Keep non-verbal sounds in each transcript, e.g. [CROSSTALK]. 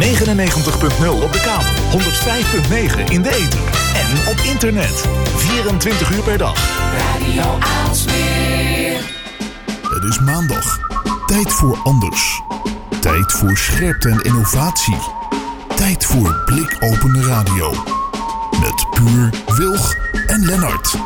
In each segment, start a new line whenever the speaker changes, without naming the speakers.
99.0 op de kabel, 105.9 in de ether en op internet. 24 uur per dag.
Radio Aalsmeer.
Het is maandag. Tijd voor anders. Tijd voor scherpte en innovatie. Tijd voor blikopende radio. Met Puur, Wilg en Lennart.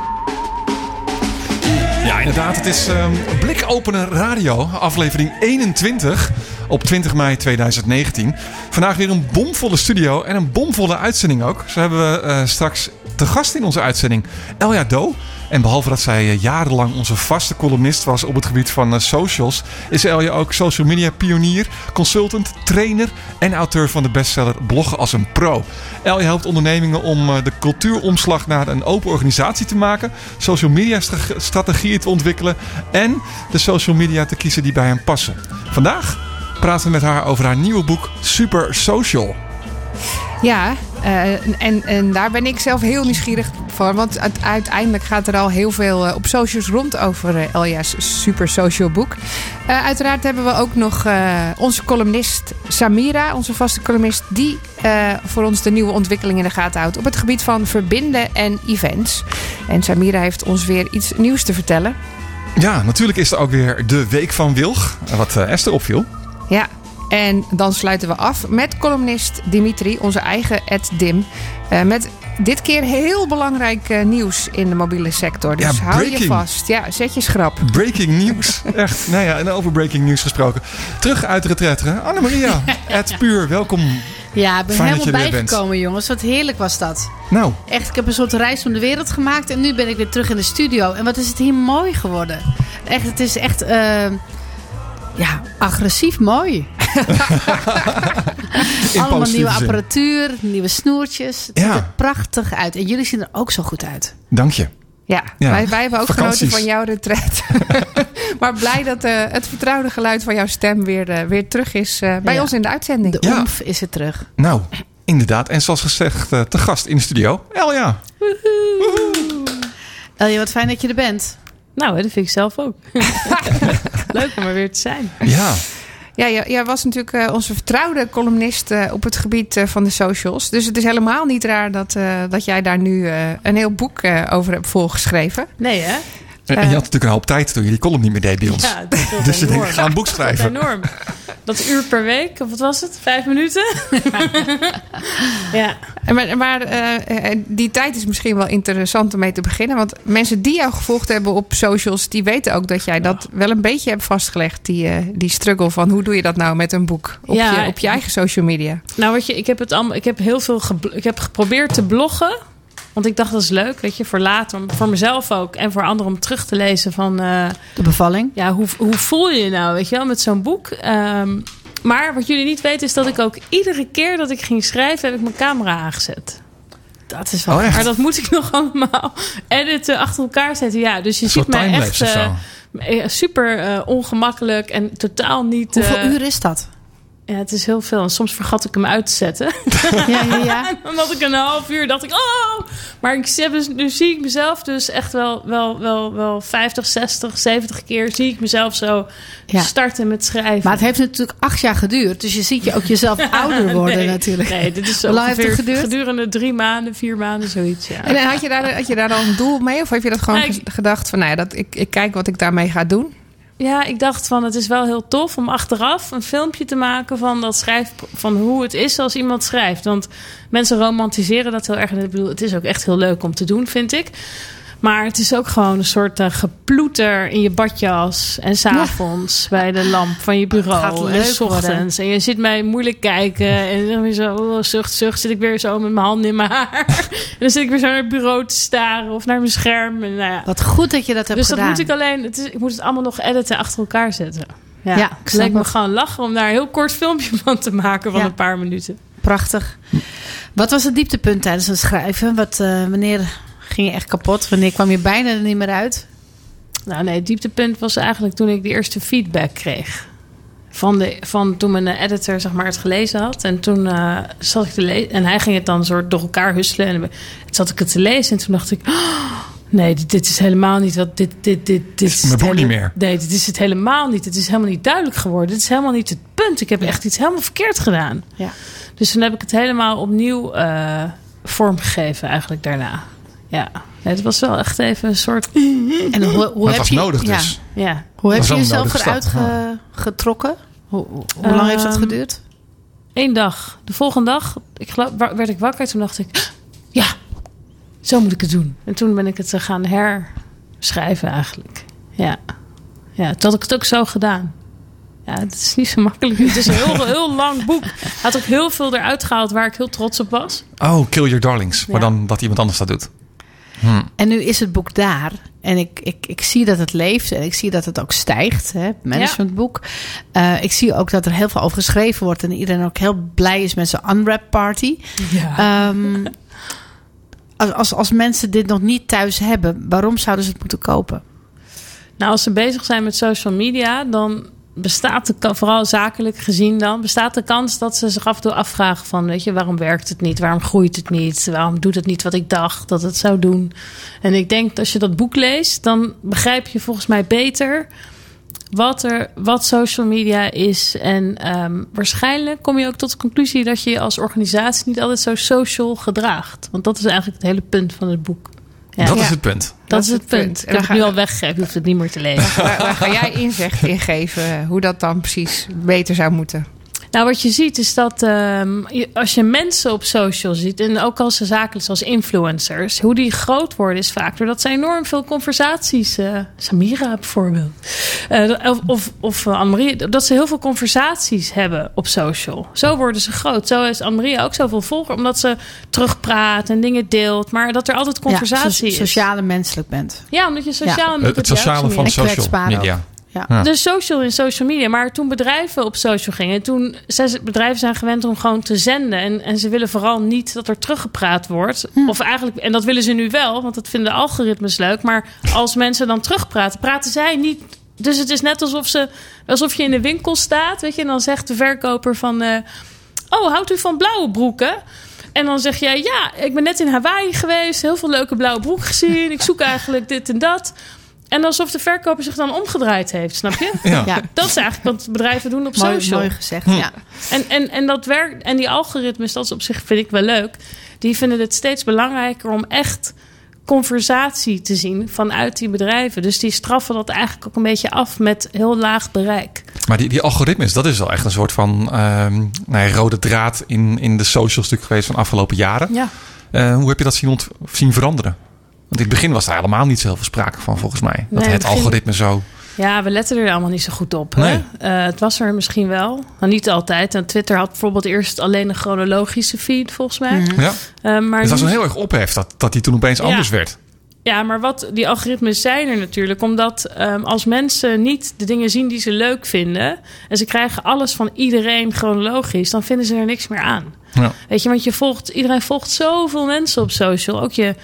Ja, inderdaad. Het is um, Blikopener Radio, aflevering 21 op 20 mei 2019. Vandaag weer een bomvolle studio en een bomvolle uitzending ook. Zo hebben we uh, straks te gast in onze uitzending Elja Do. En behalve dat zij uh, jarenlang onze vaste columnist was op het gebied van uh, socials, is Elja ook social media pionier, consultant, trainer en auteur van de bestseller Bloggen als een pro. Elja helpt ondernemingen om de cultuuromslag naar een open organisatie te maken, social media strategieën te ontwikkelen en de social media te kiezen die bij hen passen. Vandaag praten we met haar over haar nieuwe boek Super Social.
Ja, uh, en, en daar ben ik zelf heel nieuwsgierig voor. Want uiteindelijk gaat er al heel veel uh, op socials rond over uh, Elja's super social boek. uiteraard hebben we ook nog onze columnist Samira, onze vaste columnist, die voor ons de nieuwe ontwikkelingen in de gaten houdt op het gebied van verbinden en events. En Samira heeft ons weer iets nieuws te vertellen.
Ja, natuurlijk is er ook weer de Week van Wilg, wat Esther opviel.
Ja, en dan sluiten we af met columnist Dimitri, onze eigen Ed Dim. Uh, met dit keer heel belangrijk uh, nieuws in de mobiele sector. Dus
ja,
hou je vast. Ja, zet je schrap.
Breaking nieuws. [LAUGHS] Echt. Nou ja, en over breaking nieuws gesproken. Terug uit de retraite. Annemaria, [LAUGHS] Ed Puur, welkom.
Ja, ik ben
Fijn
helemaal bijgekomen, jongens. Wat heerlijk was dat.
Nou.
Echt, ik heb een soort reis om de wereld gemaakt. En nu ben ik weer terug in de studio. En wat is het hier mooi geworden. Echt, het is echt... Uh, ja, agressief mooi. [LAUGHS] Allemaal nieuwe apparatuur, nieuwe snoertjes. Het
Ja.
ziet er prachtig uit. En jullie zien er ook zo goed uit.
Dank je.
Ja,
Ja,
Wij, wij hebben ook
vakanties.
genoten van jouw retret. [LAUGHS] maar blij dat eh, het vertrouwde geluid van jouw stem weer, eh, weer terug is eh, bij
Ja.
ons in de uitzending.
De
Ja.
omf is er terug.
Nou, inderdaad. En zoals gezegd, te gast in de studio. Elja.
Elje, wat fijn dat je er bent.
Nou, dat vind ik zelf ook. [LAUGHS] Leuk om er weer te zijn.
Ja.
Ja, jij, jij was natuurlijk eh, onze vertrouwde columnist eh, op het gebied eh, van de socials. Dus het is helemaal niet raar dat, eh, dat jij daar nu eh, een heel boek eh, over hebt volgeschreven.
Nee, hè?
En en je had natuurlijk een hoop tijd toen je die column niet meer deed bij ons.
Ja, dat [LAUGHS]
dus je denkt,
enorm.
ik ga een boek
Dat is
schrijven.
enorm. Dat uur per week, of wat was het? Vijf minuten? [LAUGHS] ja.
Maar, maar eh, eh, die tijd is misschien wel interessant om mee te beginnen. Want mensen die jou gevolgd hebben op socials, die weten ook dat jij dat wel een beetje hebt vastgelegd. Die, eh, die struggle van hoe doe je dat nou met een boek op,
Ja.
je, op je eigen social media.
Nou, weet je, ik heb het allemaal. Ik heb heel veel. Ik heb geprobeerd te bloggen. Want ik dacht dat is leuk, weet je, voor later, voor mezelf ook en voor anderen om terug te lezen van. eh,
De bevalling.
ja, hoe, hoe voel je je nou, weet je wel, met zo'n boek? Ehm, maar wat jullie niet weten is dat ik ook iedere keer dat ik ging schrijven, heb ik mijn camera aangezet.
Dat is wel...
Oh, echt?
Maar dat moet ik nog allemaal [LAUGHS] editen, achter elkaar zetten. Ja, dus je ziet mij echt eh, eh, super eh, ongemakkelijk en totaal niet.
Hoeveel uur is dat?
Ja, het is heel veel. En soms vergat ik hem uit te zetten. [LAUGHS]
Ja, ja, [LAUGHS]
had ik een half uur, dacht ik, oh! Maar ik, dus, nu zie ik mezelf dus echt wel, wel, wel, wel 50, 60, 70 keer zie ik mezelf zo
Ja.
starten met schrijven.
Maar het heeft natuurlijk acht jaar geduurd. Dus je ziet je ook jezelf [LAUGHS] ouder worden
nee,
natuurlijk.
Nee, dit is ongeveer
geduurd?
gedurende drie maanden, vier maanden, zoiets. Ja.
En eh, had je, daar, had je daar dan een doel mee? Of heb je dat gewoon
ik-
ge- gedacht van, nou ja, dat, ik, ik kijk wat ik daarmee ga doen?
Ja, ik dacht van het is wel heel tof om achteraf een filmpje te maken van dat schrijf van hoe het is als iemand schrijft. Want mensen romantiseren dat heel erg. En ik bedoel, het is ook echt heel leuk om te doen, vind ik. Maar het is ook gewoon een soort eh, geploeter in je badjas. En s'avonds bij de lamp van je
Het gaat
bureau. En s ochtends. En je zit mij moeilijk kijken. En dan weer zo, oh, zucht, zucht. Zit ik weer zo met mijn handen in mijn haar. [LAUGHS] en dan zit ik weer zo naar het bureau te staren. Of naar mijn scherm. En, nou ja.
Wat goed dat je dat hebt
Dus dat
gedaan.
moet ik alleen. Het is, ik moet het allemaal nog editen achter elkaar zetten. Ja,
Ja, ik
leek me gewoon lachen om daar een heel kort filmpje van te maken van
Ja.
een paar minuten.
Prachtig. Wat was het dieptepunt tijdens het schrijven? Wat, eh, wanneer ging je echt kapot? Wanneer kwam je bijna er niet meer uit?
Nou nee, het dieptepunt was eigenlijk toen ik de eerste feedback kreeg. Van, de, van toen mijn editor zeg maar, het gelezen had. En toen eh, zat ik te lezen. En hij ging het dan soort door elkaar husselen. En toen zat ik het te lezen. En toen dacht ik... "Oh, nee, dit, dit is helemaal niet wat... Dit, dit, dit, dit is
mijn niet meer.
Nee, dit is het helemaal niet. Het is helemaal niet duidelijk geworden. Dit is helemaal niet het punt. Ik heb echt iets helemaal verkeerd gedaan.
Ja.
Dus toen heb ik het helemaal opnieuw eh, vormgegeven eigenlijk daarna. Ja, het was wel echt even een soort...
En hoe, hoe heb
was
je,
nodig
ja,
dus.
Ja,
hoe heb je jezelf eruit ge- getrokken? Hoe, hoe- hoe lang heeft dat
Ehm,
geduurd?
Eén dag. De volgende dag ik geloof, werd ik wakker. Toen dacht ik, ja, zo moet ik het doen. En toen ben ik het eh, gaan herschrijven eigenlijk. Ja. ja, toen had ik het ook zo gedaan. Ja, het is niet zo makkelijk. Het is een heel, [LAUGHS] heel lang boek. Had ook heel veel eruit gehaald waar ik heel trots op was.
Oh, Kill Your Darlings. Maar dan dat iemand anders dat doet.
En nu is het boek daar. En ik, ik, ik zie dat het leeft. En ik zie dat het ook stijgt. Hè, het managementboek. Eh, ik zie ook dat er heel veel over geschreven wordt. En iedereen ook heel blij is met zijn unwrap party.
Ja.
Ehm, [LAUGHS] als, als, als mensen dit nog niet thuis hebben, waarom zouden ze het moeten kopen?
Nou, als ze bezig zijn met social media, dan bestaat de vooral zakelijk gezien dan bestaat de kans dat ze zich af en toe afvragen van, weet je, waarom werkt het niet? Waarom groeit het niet? Waarom doet het niet wat ik dacht dat het zou doen? En ik denk dat als je dat boek leest, dan begrijp je volgens mij beter wat, er, wat social media is. En ehm, waarschijnlijk kom je ook tot de conclusie dat je als organisatie niet altijd zo social gedraagt. Want dat is eigenlijk het hele punt van het boek. Ja.
Dat
Ja.
is het punt.
Dat is het punt. Ik heb het
ga-
nu al weggegeven. Je hoeft het niet meer te lezen.
Waar, waar ga jij inzicht in geven hoe dat dan precies beter zou moeten?
Nou, wat je ziet is dat ehm, je- als je mensen op social ziet, en ook als ze zakelijk zoals influencers, hoe die groot worden is vaak doordat ze enorm veel conversaties, eh, Samira bijvoorbeeld, eh, of, of, of eh, Annemarie, dat ze heel veel conversaties hebben op social. Zo worden ze groot. Zo is Annemarie ook zoveel volger, omdat ze terugpraat en dingen deelt, maar dat er altijd conversatie
ja,
is.
so- sociale menselijk bent.
Ja, omdat je sociaal
Het, het sociale van social media.
Ja.
Ja.
Dus social in social media. Maar toen bedrijven op social gingen, toen zijn bedrijven zijn gewend om gewoon te zenden. En, en ze willen vooral niet dat er teruggepraat wordt. Of eigenlijk, en dat willen ze nu wel, want dat vinden de algoritmes leuk. Maar als mensen dan terugpraten, praten zij niet. Dus het is net alsof, ze, alsof je in de winkel staat, weet je, en dan zegt de verkoper van. eh, oh, houdt u van blauwe broeken? En dan zeg jij, ja, ik ben net in Hawaii geweest, heel veel leuke blauwe broeken gezien. Ik zoek eigenlijk dit en dat. En alsof de verkoper zich dan omgedraaid heeft, snap je?
Ja.
Ja,
Dat is eigenlijk wat bedrijven doen op
mooi,
social.
mooi gezegd.
Hm.
Ja.
En, en, en dat werkt. En die algoritmes, dat is op zich vind ik wel leuk. Die vinden het steeds belangrijker om echt conversatie te zien vanuit die bedrijven. Dus die straffen dat eigenlijk ook een beetje af met heel laag bereik.
Maar die, die algoritmes, dat is wel echt een soort van ehm, nou ja, rode draad in, in de social stuk geweest van de afgelopen jaren.
Ja.
Eh, hoe heb je dat zien, ont- zien veranderen? Want in het begin was daar helemaal niet zo heel veel sprake van, volgens mij. Dat
Nee,
het
het begin-
algoritme zo...
Ja, we letten er allemaal niet zo goed op. Hè?
Nee.
Eh, het was er misschien wel. Maar niet altijd. En Twitter had bijvoorbeeld eerst alleen een chronologische feed, volgens mij.
Ja.
Eh, maar
dat is
nu-
een heel erg ophef dat, dat die toen opeens
Ja.
anders werd.
Ja, maar wat die algoritmes zijn er natuurlijk. Omdat ehm, als mensen niet de dingen zien die ze leuk vinden. en ze krijgen alles van iedereen chronologisch. dan vinden ze er niks meer aan.
Ja.
Weet je, want je volgt, iedereen volgt zoveel mensen op social. Ook je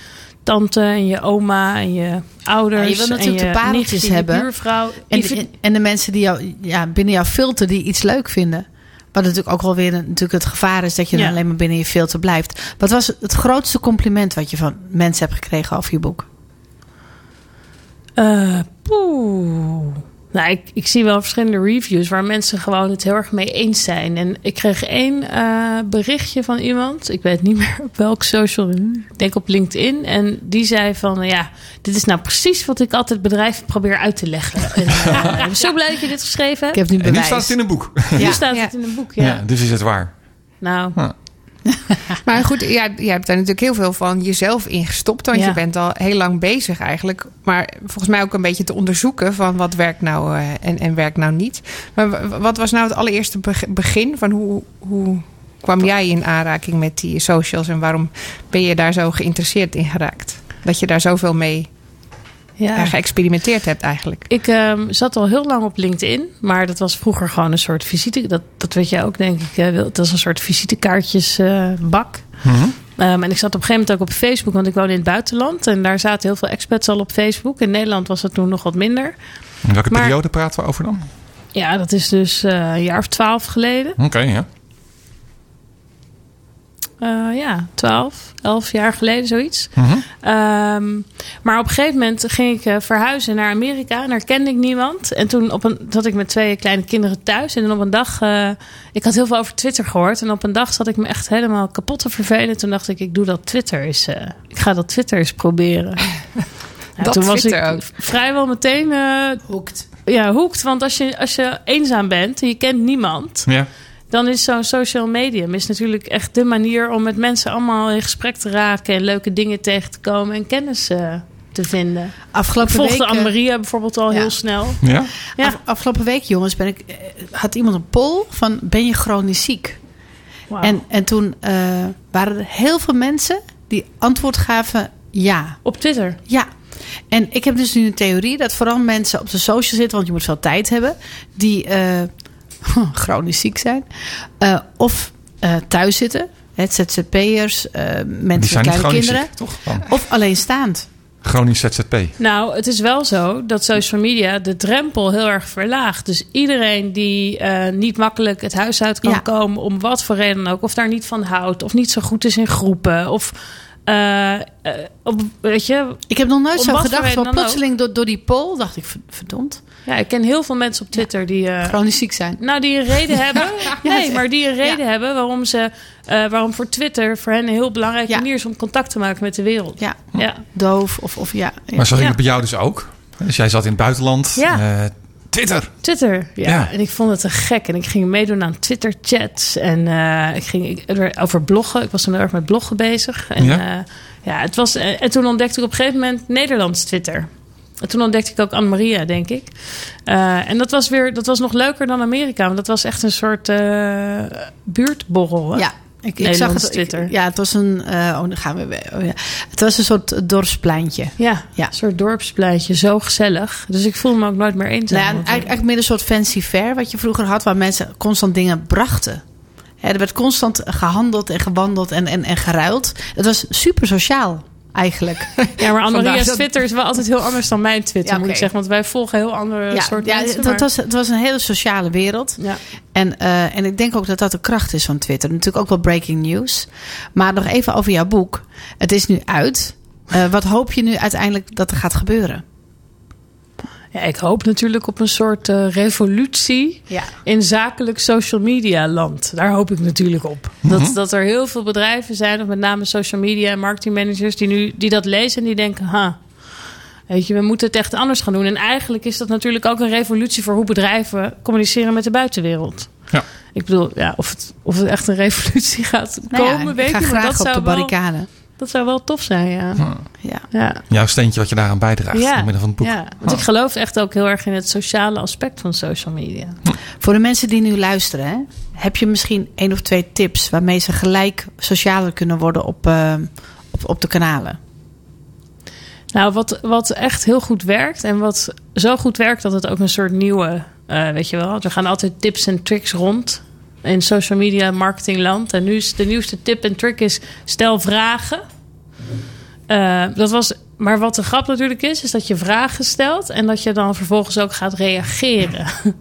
tante en je oma en je ouders.
Ja, je wil natuurlijk
en
de
je
pareltjes
nicht en je
hebben.
buurvrouw.
En,
Die
de mensen die jou, ja, binnen jouw filter die iets leuk vinden. Wat natuurlijk ook wel weer natuurlijk het gevaar is dat je dan alleen maar binnen je filter blijft. Wat was het grootste compliment wat je van mensen hebt gekregen over je boek?
Eh, poeh. Nou, ik, ik zie wel verschillende reviews waar mensen gewoon het heel erg mee eens zijn. En ik kreeg één eh, berichtje van iemand. Ik weet niet [LAUGHS] meer op welk social. Ik denk op LinkedIn. En die zei van ja, dit is nou precies wat ik altijd bedrijven probeer uit te leggen. [LAUGHS] En, eh, ik ben zo blij dat je dit geschreven
Ik
hebt.
heb nu
En nu
bewijs.
staat het in een boek.
Nu
Ja.
staat
Ja.
het in een boek,
Ja.
ja.
dus is het waar.
Nou, [LAUGHS]
Maar goed, jij, jij hebt daar natuurlijk heel veel van jezelf in gestopt. Want
Ja.
je bent al heel lang bezig eigenlijk. Maar volgens mij ook een beetje te onderzoeken van wat werkt nou eh, en, en werkt nou niet. Maar wat was nou het allereerste beg- begin van hoe, hoe kwam jij in aanraking met die socials? En waarom ben je daar zo geïnteresseerd in geraakt? Dat je daar zoveel mee
ja.
eh, geëxperimenteerd hebt eigenlijk.
Ik ehm, zat al heel lang op LinkedIn, maar dat was vroeger gewoon een soort visite. Dat, dat weet jij ook, denk ik. hè. Dat was een soort visitekaartjesbak.
Mhm.
Ehm, en ik zat op een gegeven moment ook op Facebook, want ik woonde in het buitenland. En daar zaten heel veel expats al op Facebook. In Nederland was het toen nog wat minder.
In welke
Maar-
periode praten we over dan?
Ja, dat is dus eh, een jaar of twaalf geleden.
Oké, ja.
Eh, ja, 12, 11 jaar geleden, zoiets.
Mhm.
Ehm, maar op een gegeven moment ging ik eh, verhuizen naar Amerika. En daar kende ik niemand. En toen op een, zat ik met twee kleine kinderen thuis. En dan op een dag... eh, ik had heel veel over Twitter gehoord. En op een dag zat ik me echt helemaal kapot te vervelen. Toen dacht ik, ik doe dat Twitter eens... eh, ik ga dat Twitter eens proberen. [LAUGHS] Ja,
Dat
toen was
Twitter
ik
ook.
vrijwel meteen eh
Hoekt.
ja, hoekt. Want als je, als je eenzaam bent en je kent niemand...
Ja.
Dan is zo'n social medium is natuurlijk echt de manier... om met mensen allemaal in gesprek te raken... en leuke dingen tegen te komen en kennis eh, te vinden. Ik
Afgelopen
volgde
week... eh,
Anne-Maria bijvoorbeeld al
ja.
heel snel.
Ja?
Ja.
af- afgelopen week, jongens, ben ik, eh, had iemand een poll van... Ben je chronisch ziek?
Wauw.
En, en toen eh, waren er heel veel mensen die antwoord gaven ja.
Op Twitter.
Ja. En ik heb dus nu een theorie dat vooral mensen op de social zitten, want je moet veel tijd hebben, die eh, [LAUGHS] chronisch ziek zijn, eh, of eh, thuis zitten, het ZZP'ers, eh, mensen met kleine kinderen,
ziek, toch? Dan.
of alleenstaand.
Chronisch ZZP.
Nou, het is wel zo dat social media de drempel heel erg verlaagt. Dus iedereen die eh, niet makkelijk het huis uit kan
Ja.
komen, om wat voor reden dan ook, of daar niet van houdt, of niet zo goed is in groepen, of eh, eh, op, weet je,
Ik heb nog nooit zo gedacht,
dan
plotseling door, door die poll dacht ik, ver- verdomd,
ja, ik ken heel veel mensen op Twitter die. eh,
chronisch ziek zijn.
Nou, die een reden [LAUGHS] hebben. nee, maar die een reden hebben waarom ze. eh, waarom voor Twitter voor hen een heel belangrijke
Ja.
manier is om contact te maken met de wereld.
Ja,
Ja.
doof of, of ja. ja.
Maar zo ging
Ja.
het bij jou dus ook. Dus jij zat in het buitenland.
Ja.
Eh, Twitter.
Twitter, ja.
Ja.
En ik vond het te gek. En ik ging meedoen aan Twitter-chats. En eh, ik ging er- over bloggen. Ik was toen heel erg met bloggen bezig. En,
Ja?
ja? ja, het was, eh, en toen ontdekte ik op een gegeven moment Nederlands Twitter. En toen ontdekte ik ook Anne-Maria, denk ik. Eh, en dat was, weer, dat was nog leuker dan Amerika. Want dat was echt een soort eh, buurtborrel. Hè?
Ja, ik, ik zag het. ik-
Twitter.
ja, het was een. eh, oh, dan gaan we weer. Oh, ja. Het was een soort dorpspleintje.
Ja,
Ja.
een soort dorpspleintje. Zo gezellig. Dus ik voel me ook nooit meer eenzaam.
Nou ja, eigenlijk, eigenlijk meer een soort fancy fair wat je vroeger had, waar mensen constant dingen brachten. Er werd constant gehandeld en gewandeld en, en, en geruild. Het was super sociaal, eigenlijk. [LAUGHS]
Ja, maar Anne-Maria's
dat-
Twitter is wel altijd heel anders dan mijn Twitter,
Ja,
moet ik zeggen. Want wij volgen heel andere
ja,
soort
ja,
mensen.
het,
maar-
het was, het was een hele sociale wereld.
ja.
En, eh, en ik denk ook dat dat de kracht is van Twitter. Natuurlijk ook wel breaking news. Maar nog even over jouw boek. Het is nu uit. Eh, wat hoop je nu uiteindelijk dat er gaat gebeuren?
Ja, ik hoop natuurlijk op een soort eh, revolutie
Ja.
in zakelijk social media land. Daar hoop ik natuurlijk op. dat, dat er heel veel bedrijven zijn, of met name social media en marketingmanagers, die nu die dat lezen en die denken, ha, weet je, we moeten het echt anders gaan doen. En eigenlijk is dat natuurlijk ook een revolutie voor hoe bedrijven communiceren met de buitenwereld.
Ja.
Ik bedoel, ja, of, het, of het echt een [LAUGHS] revolutie gaat
Nou ja,
komen, weet
ik ga
ik niet. Maar
graag
dat
op de
zou, wel,
barricade.
Dat zou wel tof zijn, ja.
Ja.
ja.
Jouw steentje wat je daaraan bijdraagt.
Ja,
In midden van het boek.
ja, want ik geloof echt ook heel erg in het sociale aspect van social media.
Voor de mensen die nu luisteren, hè, heb je misschien één of twee tips waarmee ze gelijk socialer kunnen worden op, eh, op, op de kanalen?
Nou, wat, wat echt heel goed werkt en wat zo goed werkt dat het ook een soort nieuwe, eh, weet je wel, er gaan altijd tips en tricks rond in social media marketingland. En nu is de nieuwste tip en trick is stel vragen. Eh, dat was, maar wat de grap natuurlijk is, is dat je vragen stelt en dat je dan vervolgens ook gaat reageren. [LAUGHS]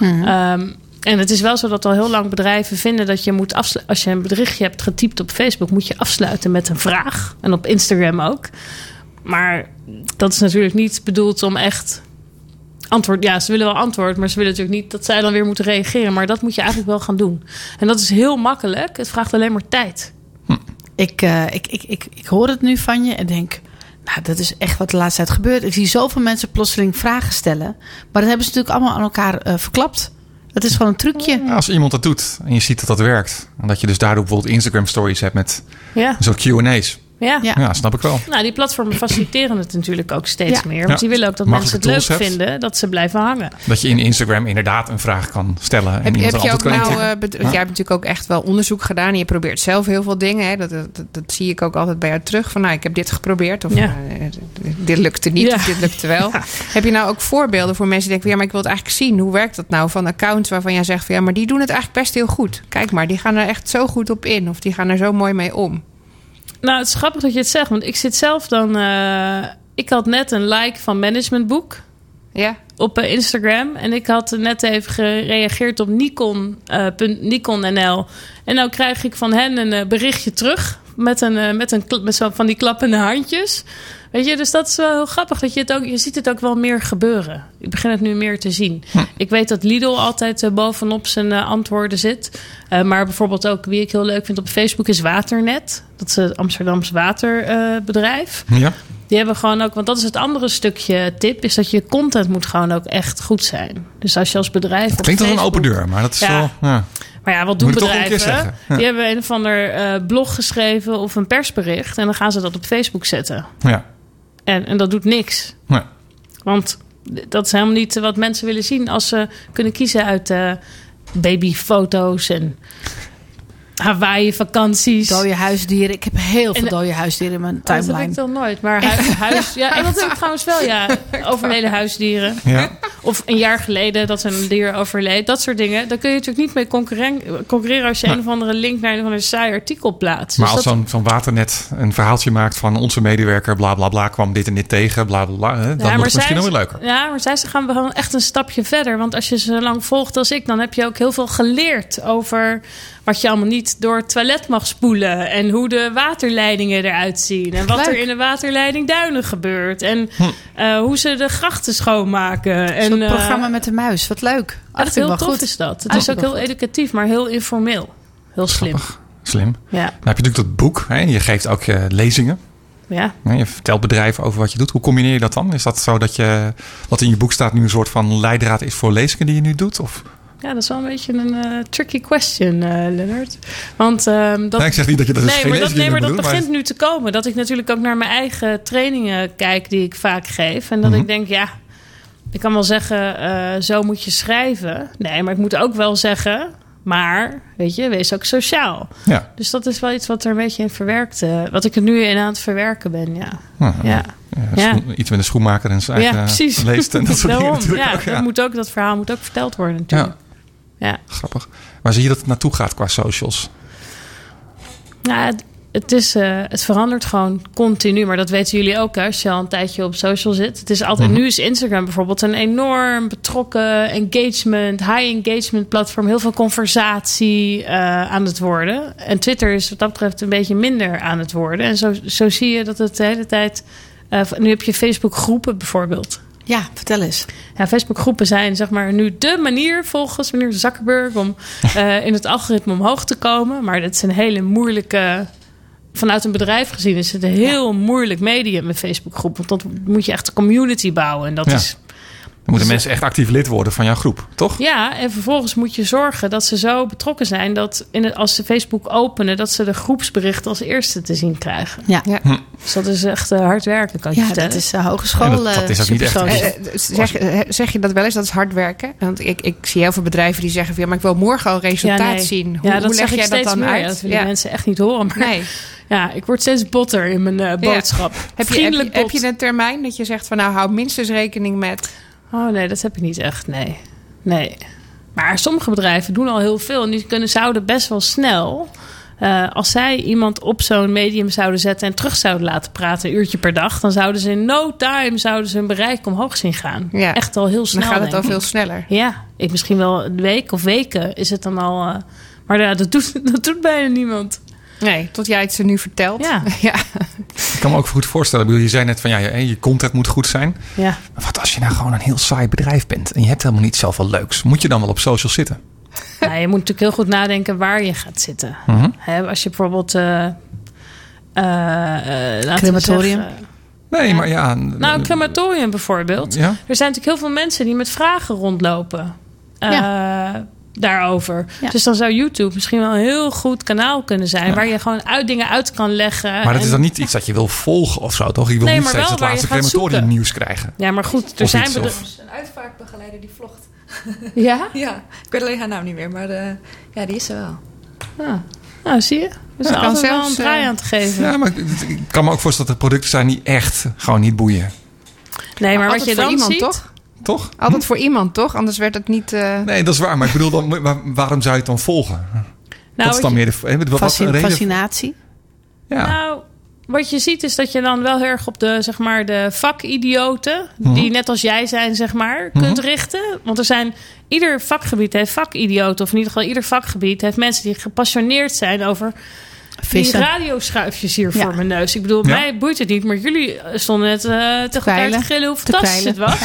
Ehm, en het is wel zo dat al heel lang bedrijven vinden dat je moet afsluiten. Als je een berichtje hebt getypt op Facebook, moet je afsluiten met een vraag. En op Instagram ook. Maar dat is natuurlijk niet bedoeld om echt antwoord. Ja, ze willen wel antwoord, maar ze willen natuurlijk niet dat zij dan weer moeten reageren. Maar dat moet je eigenlijk wel gaan doen. En dat is heel makkelijk. Het vraagt alleen maar tijd.
Ik, eh, ik, ik, ik, ik hoor het nu van je en denk, nou, dat is echt wat de laatste tijd gebeurt. Ik zie zoveel mensen plotseling vragen stellen. Maar dat hebben ze natuurlijk allemaal aan elkaar eh, verklapt. Het is gewoon een trucje.
Ja, Als iemand dat doet en je ziet dat dat werkt. En dat je dus daardoor bijvoorbeeld Instagram stories hebt met
Ja,
soort Q&A's.
Ja.
Ja.
Ja, snap ik wel.
Nou, die platformen faciliteren het natuurlijk ook steeds
Ja.
meer. Want
Ja.
die willen ook dat mensen het leuk
hebt.
vinden dat ze blijven hangen.
Dat je in Instagram inderdaad een vraag kan stellen. En
Heb,
iemand
heb je ook nou, eh, jij hebt natuurlijk ook echt wel onderzoek gedaan. En je probeert zelf heel veel dingen. Hè? Dat, dat, dat, dat zie ik ook altijd bij jou terug. Van nou, ik heb dit geprobeerd. Of
Ja.
eh, dit lukte niet.
Ja.
Of dit lukte wel. [LAUGHS] Heb je nou ook voorbeelden voor mensen die denken... Ja, maar ik wil het eigenlijk zien. Hoe werkt dat nou? Van accounts waarvan jij zegt... Van, ja, maar die doen het eigenlijk best heel goed. Kijk maar, die gaan er echt zo goed op in. Of die gaan er zo mooi mee om.
Nou, het is grappig dat je het zegt, want ik zit zelf dan. eh, ik had net een like van Managementboek.
Ja.
op eh, Instagram. En ik had net even gereageerd op Nikon, eh, punt Nikon.nl. En nou krijg ik van hen een berichtje terug. Met, een, met, een, met zo van die klappende handjes. Weet je, dus dat is wel heel grappig. Dat je, het ook, je ziet het ook wel meer gebeuren. Ik begin het nu meer te zien. Ik weet dat Lidl altijd eh, bovenop zijn eh, antwoorden zit. Eh, maar bijvoorbeeld ook, wie ik heel leuk vind op Facebook, is Waternet. Dat is het Amsterdams waterbedrijf.
Ja.
Die hebben gewoon ook, want dat is het andere stukje tip, is dat je content moet gewoon ook echt goed zijn. Dus als je als bedrijf. op
Klinkt als een open deur, maar dat is
Ja.
wel... Ja.
Maar ja, wat doen bedrijven?
Ja.
Die hebben een of ander blog geschreven of een persbericht en dan gaan ze dat op Facebook zetten.
Ja.
En, en dat doet niks. Want dat is helemaal niet wat mensen willen zien als ze kunnen kiezen uit eh, babyfoto's en Hawaii-vakanties.
Dode huisdieren. Ik heb heel veel
En-
dode huisdieren in mijn
Oh, dat heb ik
timeline.
dan nooit. Maar huis, huis ja, en dat heb ik [LAUGHS] trouwens wel, ja. Overleden huisdieren.
Ja.
Of een jaar geleden dat een dier overleed. Dat soort dingen. Daar kun je natuurlijk niet mee concurreren... als je een of andere link naar een of ander saai artikel plaatst.
Maar
Dus
als
dat-
zo'n zo'n waternet een verhaaltje maakt van onze medewerker, bla bla bla, kwam dit en dit tegen, bla bla bla, hè, dan
Ja,
wordt het misschien nog weer leuker.
Ja, maar zij ze gaan gewoon echt een stapje verder. Want als je ze lang volgt als ik, dan heb je ook heel veel geleerd over wat je allemaal niet door het toilet mag spoelen. En hoe de waterleidingen eruit zien. En wat
Leuk.
er in de waterleiding Duinen gebeurt. En
Hm.
eh, hoe ze de grachten schoonmaken. En,
Zo'n
eh,
programma met de muis. Wat leuk. Ach, vind ik
heel
wel
tof
goed.
is dat. Het is ook heel educatief, maar heel informeel. Heel slim.
Grappig. Slim.
Ja,
Dan heb je natuurlijk dat boek. Hè? Je geeft ook lezingen.
ja.
Je vertelt bedrijven over wat je doet. Hoe combineer je dat dan? Is dat zo dat je wat in je boek staat nu een soort van leidraad is voor lezingen die je nu doet? Of?
Ja, dat is wel een beetje een eh, tricky question, eh Leonard. Want ehm, dat,
Nee, ik zeg niet dat je dat is
nee,
geen
maar dat, nee, maar dat
bedoelt,
begint nu te komen. Dat ik natuurlijk ook naar mijn eigen trainingen kijk die ik vaak geef. En dat
Mhm.
ik denk, ja, ik kan wel zeggen, eh, zo moet je schrijven. Nee, maar ik moet ook wel zeggen, maar, weet je, wees ook sociaal.
Ja.
Dus dat is wel iets wat er een beetje in verwerkt, wat ik er nu in aan het verwerken ben, ja. Ja, Ja.
Iets met een schoenmaker en zijn
ja
eigen leest en dat [LAUGHS] soort dingen
Daarom,
natuurlijk
ja,
ook. Ja.
Dat, moet ook, dat verhaal moet ook verteld worden natuurlijk.
Ja. Grappig. Waar zie je dat het naartoe gaat qua socials?
Nou, het, het, is, eh, het verandert gewoon continu. Maar dat weten jullie ook hè, als je al een tijdje op social zit. Het is altijd,
Mhm.
Nu is Instagram bijvoorbeeld een enorm betrokken engagement, high engagement platform. Heel veel conversatie eh, aan het worden. En Twitter is wat dat betreft een beetje minder aan het worden. En zo, zo zie je dat het de hele tijd... eh, nu heb je Facebook groepen bijvoorbeeld.
Ja, vertel eens.
Ja, Facebook-groepen zijn zeg maar nu de manier volgens meneer Zuckerberg om [LAUGHS] eh, in het algoritme omhoog te komen. Maar dat is een hele moeilijke. Vanuit een bedrijf gezien is het een heel moeilijk medium met Facebook-groep. Want dan moet je echt een community bouwen. En dat
Ja.
is.
Dan moeten mensen echt actief lid worden van jouw groep, toch?
Ja, en vervolgens moet je zorgen dat ze zo betrokken zijn dat in het, als ze Facebook openen, dat ze de groepsberichten als eerste te zien krijgen.
Ja,
Ja.
Dus dat is echt eh, hard werken, kan je
ja
vertellen.
dat is de hogeschool.
Ja, dat- dat
eh,
is ook niet echt-.
Eh, eh, zeg, eh, zeg je dat wel eens, dat is hard werken? Want ik, ik zie heel veel bedrijven die zeggen van... ja, maar ik wil morgen al resultaat
Ja, nee.
zien. Hoe,
ja, dat
hoe leg jij dat
steeds
dan
meer.
uit?
Dat willen
Ja.
mensen echt niet horen. Maar
Nee. [LAUGHS]
Ja, ik word steeds botter in mijn eh, boodschap.
Heb je, heb, je, heb je een termijn dat je zegt van... nou, hou minstens rekening met...
Oh nee, dat heb ik niet echt. Nee. Nee. Maar sommige bedrijven doen al heel veel. En die kunnen, zouden best wel snel... eh, als zij iemand op zo'n medium zouden zetten... en terug zouden laten praten, een uurtje per dag... dan zouden ze in no time zouden ze hun bereik omhoog zien gaan.
Ja.
Echt al heel snel,
Dan gaat het al veel sneller.
Ja, ik misschien wel een week of weken is het dan al... eh, maar ja, dat, doet, [LAUGHS] dat doet bijna niemand.
Nee, tot jij het ze nu vertelt.
Ja. [LAUGHS]
ja.
Ik kan me ook goed voorstellen. Ik bedoel, je zei net van ja, je, je content moet goed zijn.
Ja.
Maar wat als je nou gewoon een heel saai bedrijf bent en je hebt helemaal niet zoveel leuks? Moet je dan wel op social zitten? [LAUGHS]
Nou, je moet natuurlijk heel goed nadenken waar je gaat zitten. Hè, als je bijvoorbeeld... eh, eh, eh, laten we
Crematorium.
zeggen-
Nee,
Ja.
maar ja.
Nou, een crematorium bijvoorbeeld.
Ja?
Er zijn natuurlijk heel veel mensen die met vragen rondlopen. eh, Daarover.
Ja.
Dus dan zou YouTube misschien wel een heel goed kanaal kunnen zijn.
Ja.
Waar je gewoon uit dingen uit kan leggen.
Maar dat
En-
is dan niet iets dat je wil volgen of zo, toch? Je wil
Nee,
niet steeds het
waar je
laatste
gaat
crematorium nieuws krijgen.
Ja, maar goed. Er
Of
zijn
iets, of-
een uitvaartbegeleider die vlogt.
Ja? [LAUGHS]
Ja, ik weet alleen haar naam niet meer, maar eh, ja, die is er wel.
Ah. Nou, zie je. Er is
kan
altijd wel
zelfs,
een draai
eh,
aan te geven.
Ja, maar ik- kan me ook voorstellen dat er producten zijn die echt gewoon niet boeien.
nee, maar wat je dan
iemand,
ziet...
toch?
Toch?
Altijd voor iemand, toch? Anders werd het niet... eh,
Nee, dat is waar. Maar ik bedoel, dan, maar waarom zou je het dan volgen?
Nou,
dat is dan
je-
meer de... hè, Wat, wat
Fascin- fascinatie.
Ja.
Nou, wat je ziet is dat je dan wel heel erg op de, zeg maar, de vakidioten, die net als jij zijn, zeg maar, kunt richten. Want er zijn, ieder vakgebied heeft vakidioten, of in ieder geval ieder vakgebied heeft mensen die gepassioneerd zijn over
Vissen.
die radioschuifjes hier
Ja.
voor mijn neus. Ik bedoel,
Ja.
mij boeit het niet, maar jullie stonden net eh te gillen hoe fantastisch het was.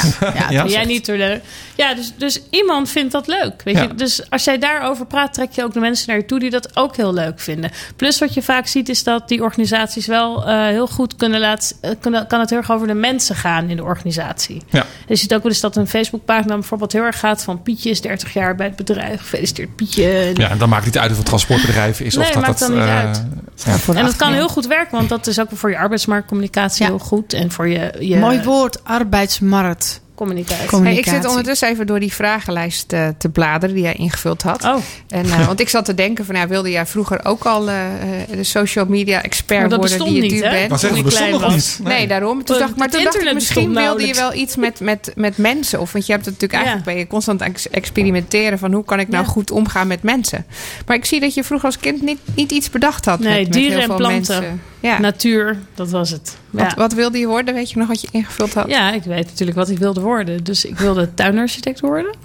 Ja,
Jij niet. Leo. Ja, dus, dus iemand vindt dat leuk. Weet
Ja.
je? Dus als jij daarover praat, trek je ook de mensen naar je toe die dat ook heel leuk vinden. Plus wat je vaak ziet is dat die organisaties wel eh, heel goed kunnen laten... eh, kunnen, kan het heel erg over de mensen gaan in de organisatie.
Ja.
Je ziet ook wel eens dat een Facebookpagina bijvoorbeeld heel erg gaat van... Pietje is 30 jaar bij het bedrijf. Gefeliciteerd Pietje.
Ja, en dan maakt het niet uit of het transportbedrijf is
Nee,
of dat
maakt
dat...
dan niet uit.
Ja.
En dat kan heel goed werken, want dat is ook voor je arbeidsmarktcommunicatie
Ja.
heel goed. En voor je, je
Mooi woord, arbeidsmarkt.
Communicatie.
Hey, ik
Communicatie.
zit ondertussen even door die vragenlijst eh, te bladeren die jij ingevuld had.
Oh,
En, eh, want ik zat te denken van, ja, wilde jij vroeger ook al eh, eh, de social media expert
Maar
worden die je
niet,
nu
hè?
bent?
Maar zeg,
Toen
dat
ik
bestond
klein
nog
was.
niet.
Nee, daarom. Toen dacht, maar
het
toen dacht ik, misschien wilde je wel iets met, met, met mensen. Of want je hebt het natuurlijk
Ja.
eigenlijk ben je constant aan het experimenteren van hoe kan ik nou
Ja.
goed omgaan met mensen. Maar ik zie dat je vroeger als kind niet, niet iets bedacht had.
Nee,
met, met
dieren
heel
en
veel
planten.
Mensen. Ja.
natuur, dat was het. Ja.
Wat, wat wilde je worden? Weet je nog wat je ingevuld had?
Ja, ik weet natuurlijk wat ik wilde worden. Dus ik wilde tuinarchitect worden.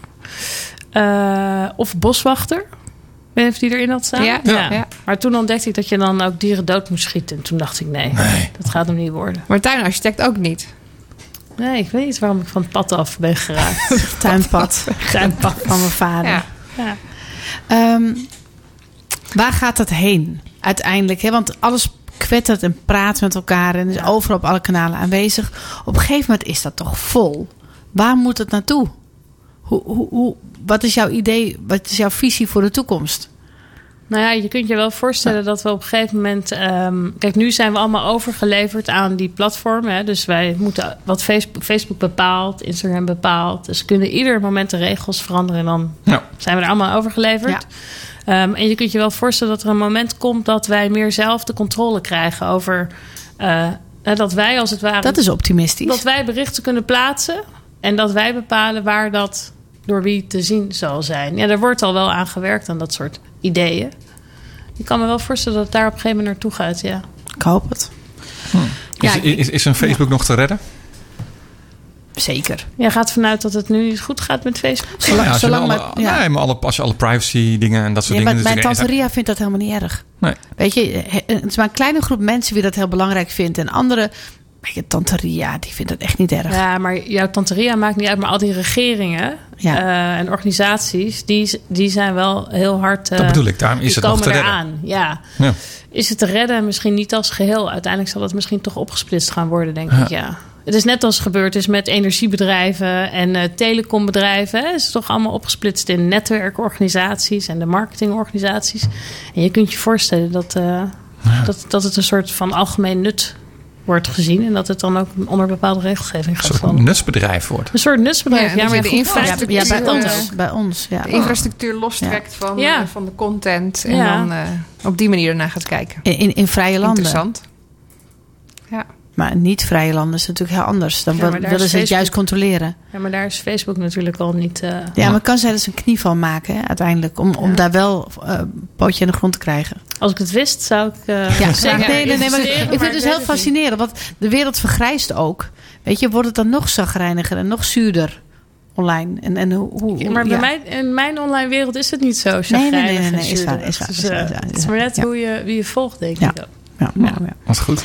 Eh, of boswachter. Ik weet niet of die erin had staan.
Ja, ja. ja.
Maar toen ontdekte ik dat je dan ook dieren dood moest schieten. En toen dacht ik, nee, dat gaat hem niet worden.
Maar tuinarchitect ook niet.
Nee, ik weet niet waarom ik van het pad af ben geraakt. [LAUGHS]
Tuinpad
Tuinpad.
van mijn vader.
Ja.
Ja.
Ehm, waar gaat dat heen uiteindelijk? Hè? Want alles kwettert en praat met elkaar en is overal op alle kanalen aanwezig. Op een gegeven moment is dat toch vol. Waar moet het naartoe? Hoe, hoe, hoe, wat is jouw idee? Wat is jouw visie voor de toekomst?
Nou ja, je kunt je wel voorstellen dat we op een gegeven moment. ehm, kijk, nu zijn we allemaal overgeleverd aan die platformen. Hè? Dus wij moeten wat Facebook, Facebook bepaalt, Instagram bepaalt. Dus kunnen ieder moment de regels veranderen en dan
Ja.
zijn we er allemaal overgeleverd. Ehm, en je kunt je wel voorstellen dat er een moment komt dat wij meer zelf de controle krijgen over. eh, hè, dat wij als het ware.
Dat is optimistisch.
dat wij berichten kunnen plaatsen. En dat wij bepalen waar dat door wie te zien zal zijn. Ja, er wordt al wel aan gewerkt aan dat soort ideeën. Ik kan me wel voorstellen dat het daar op een gegeven moment naartoe gaat, ja.
Ik hoop het.
Is,
Ja,
is, is een Facebook nog te redden?
Zeker.
Jij gaat vanuit dat het nu goed gaat met Facebook?
Zolang,
Ja, als, je
zolang
alle,
maar, ja.
nee, maar alle, als je alle privacy dingen en dat soort
Ja,
dingen...
maar mijn tante Ria vindt dat helemaal niet erg.
Nee.
Weet je, het is maar een kleine groep mensen die dat heel belangrijk vindt. En andere, weet je, tante Ria, die vindt dat echt niet erg.
Ja, maar jouw tanteria maakt niet uit. Maar al die regeringen
Ja.
eh, en organisaties, die, die zijn wel heel hard... eh,
Dat bedoel ik, daarom is het nog
komen
te redden.
eraan, ja.
Ja.
Is het te redden? Misschien niet als geheel. Uiteindelijk zal het misschien toch opgesplitst gaan worden, denk
Ja.
ik. Ja. Het is net als gebeurd is met energiebedrijven en eh, telecombedrijven. Hè. Het is toch allemaal opgesplitst in netwerkorganisaties en de marketingorganisaties. En je kunt je voorstellen dat, eh, dat, dat het een soort van algemeen nut wordt gezien. En dat het dan ook onder bepaalde regelgeving
Een
gaat
soort
vallen.
nutsbedrijf wordt.
Een soort nutsbedrijf.
Ja,
Ja, maar
je de
goed,
infrastructuur-
Ja, bij ons. Bij ons, ja.
De infrastructuur lostrekt van,
Ja.
eh, van de content. En
Ja.
dan eh, op die manier ernaar gaat kijken.
In, in, in vrije landen.
Interessant.
Maar niet vrije landen is natuurlijk heel anders. Dan
Ja,
willen
is
ze het juist controleren.
Ja, maar daar is Facebook natuurlijk al niet... eh,
Ja, maar kan zij dus een knie van maken, hè, uiteindelijk. Om, om daar wel eh, een pootje in de grond te krijgen.
Als ik het wist, zou ik uh,
Ja, [LAUGHS]
zeker
nee, nee, nee, maar ik vind
maar
het dus heel fascinerend. Want de wereld vergrijst ook. Weet je, wordt het dan nog zagrijniger en nog zuurder online? En, en hoe,
maar bij
ja.
mij, in mijn online wereld is het niet zo
nee, nee, nee,
en
nee, is waar,
zuurderig.
is waar,
Dus,
is waar,
eh,
is waar,
Het is maar net
ja.
hoe je, wie je volgt, denk
Ja.
ik ook.
Ja, ja, ja.
Dat is goed.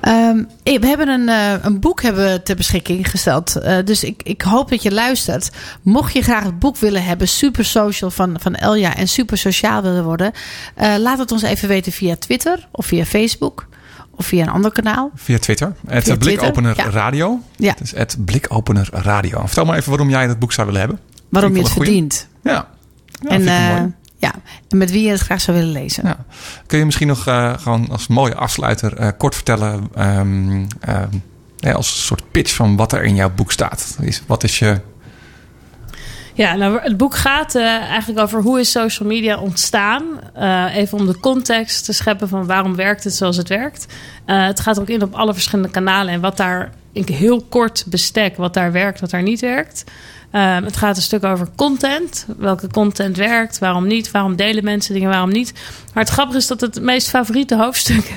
Ehm, eh, we hebben een, eh, een boek hebben we ter beschikking gesteld. Eh, dus ik, ik hoop dat je luistert. Mocht je graag het boek willen hebben, Super Social van, van Elja en super sociaal willen worden, laat het ons even weten via Twitter of via Facebook of via een ander kanaal.
Via Twitter. Het Blikopener
ja.
Radio.
Ja.
Het is het Blikopener Radio. Vertel maar even waarom jij dat boek zou willen hebben.
Waarom je het verdient.
Ja. ja
en, ja, en met wie je het graag zou willen lezen.
Ja. Kun je misschien nog eh, gewoon als mooie afsluiter eh, kort vertellen... ehm, ehm, ja, als een soort pitch van wat er in jouw boek staat. Is, wat is je...
Ja, nou, het boek gaat eh, eigenlijk over hoe is social media ontstaan. Eh, even om de context te scheppen van waarom werkt het zoals het werkt. Eh, het gaat ook in op alle verschillende kanalen en wat daar een heel kort bestek wat daar werkt, wat daar niet werkt. Ehm, het gaat een stuk over content. Welke content werkt, waarom niet, waarom delen mensen dingen, waarom niet. Maar het grappige is dat het meest favoriete [LAUGHS] hoofdstuk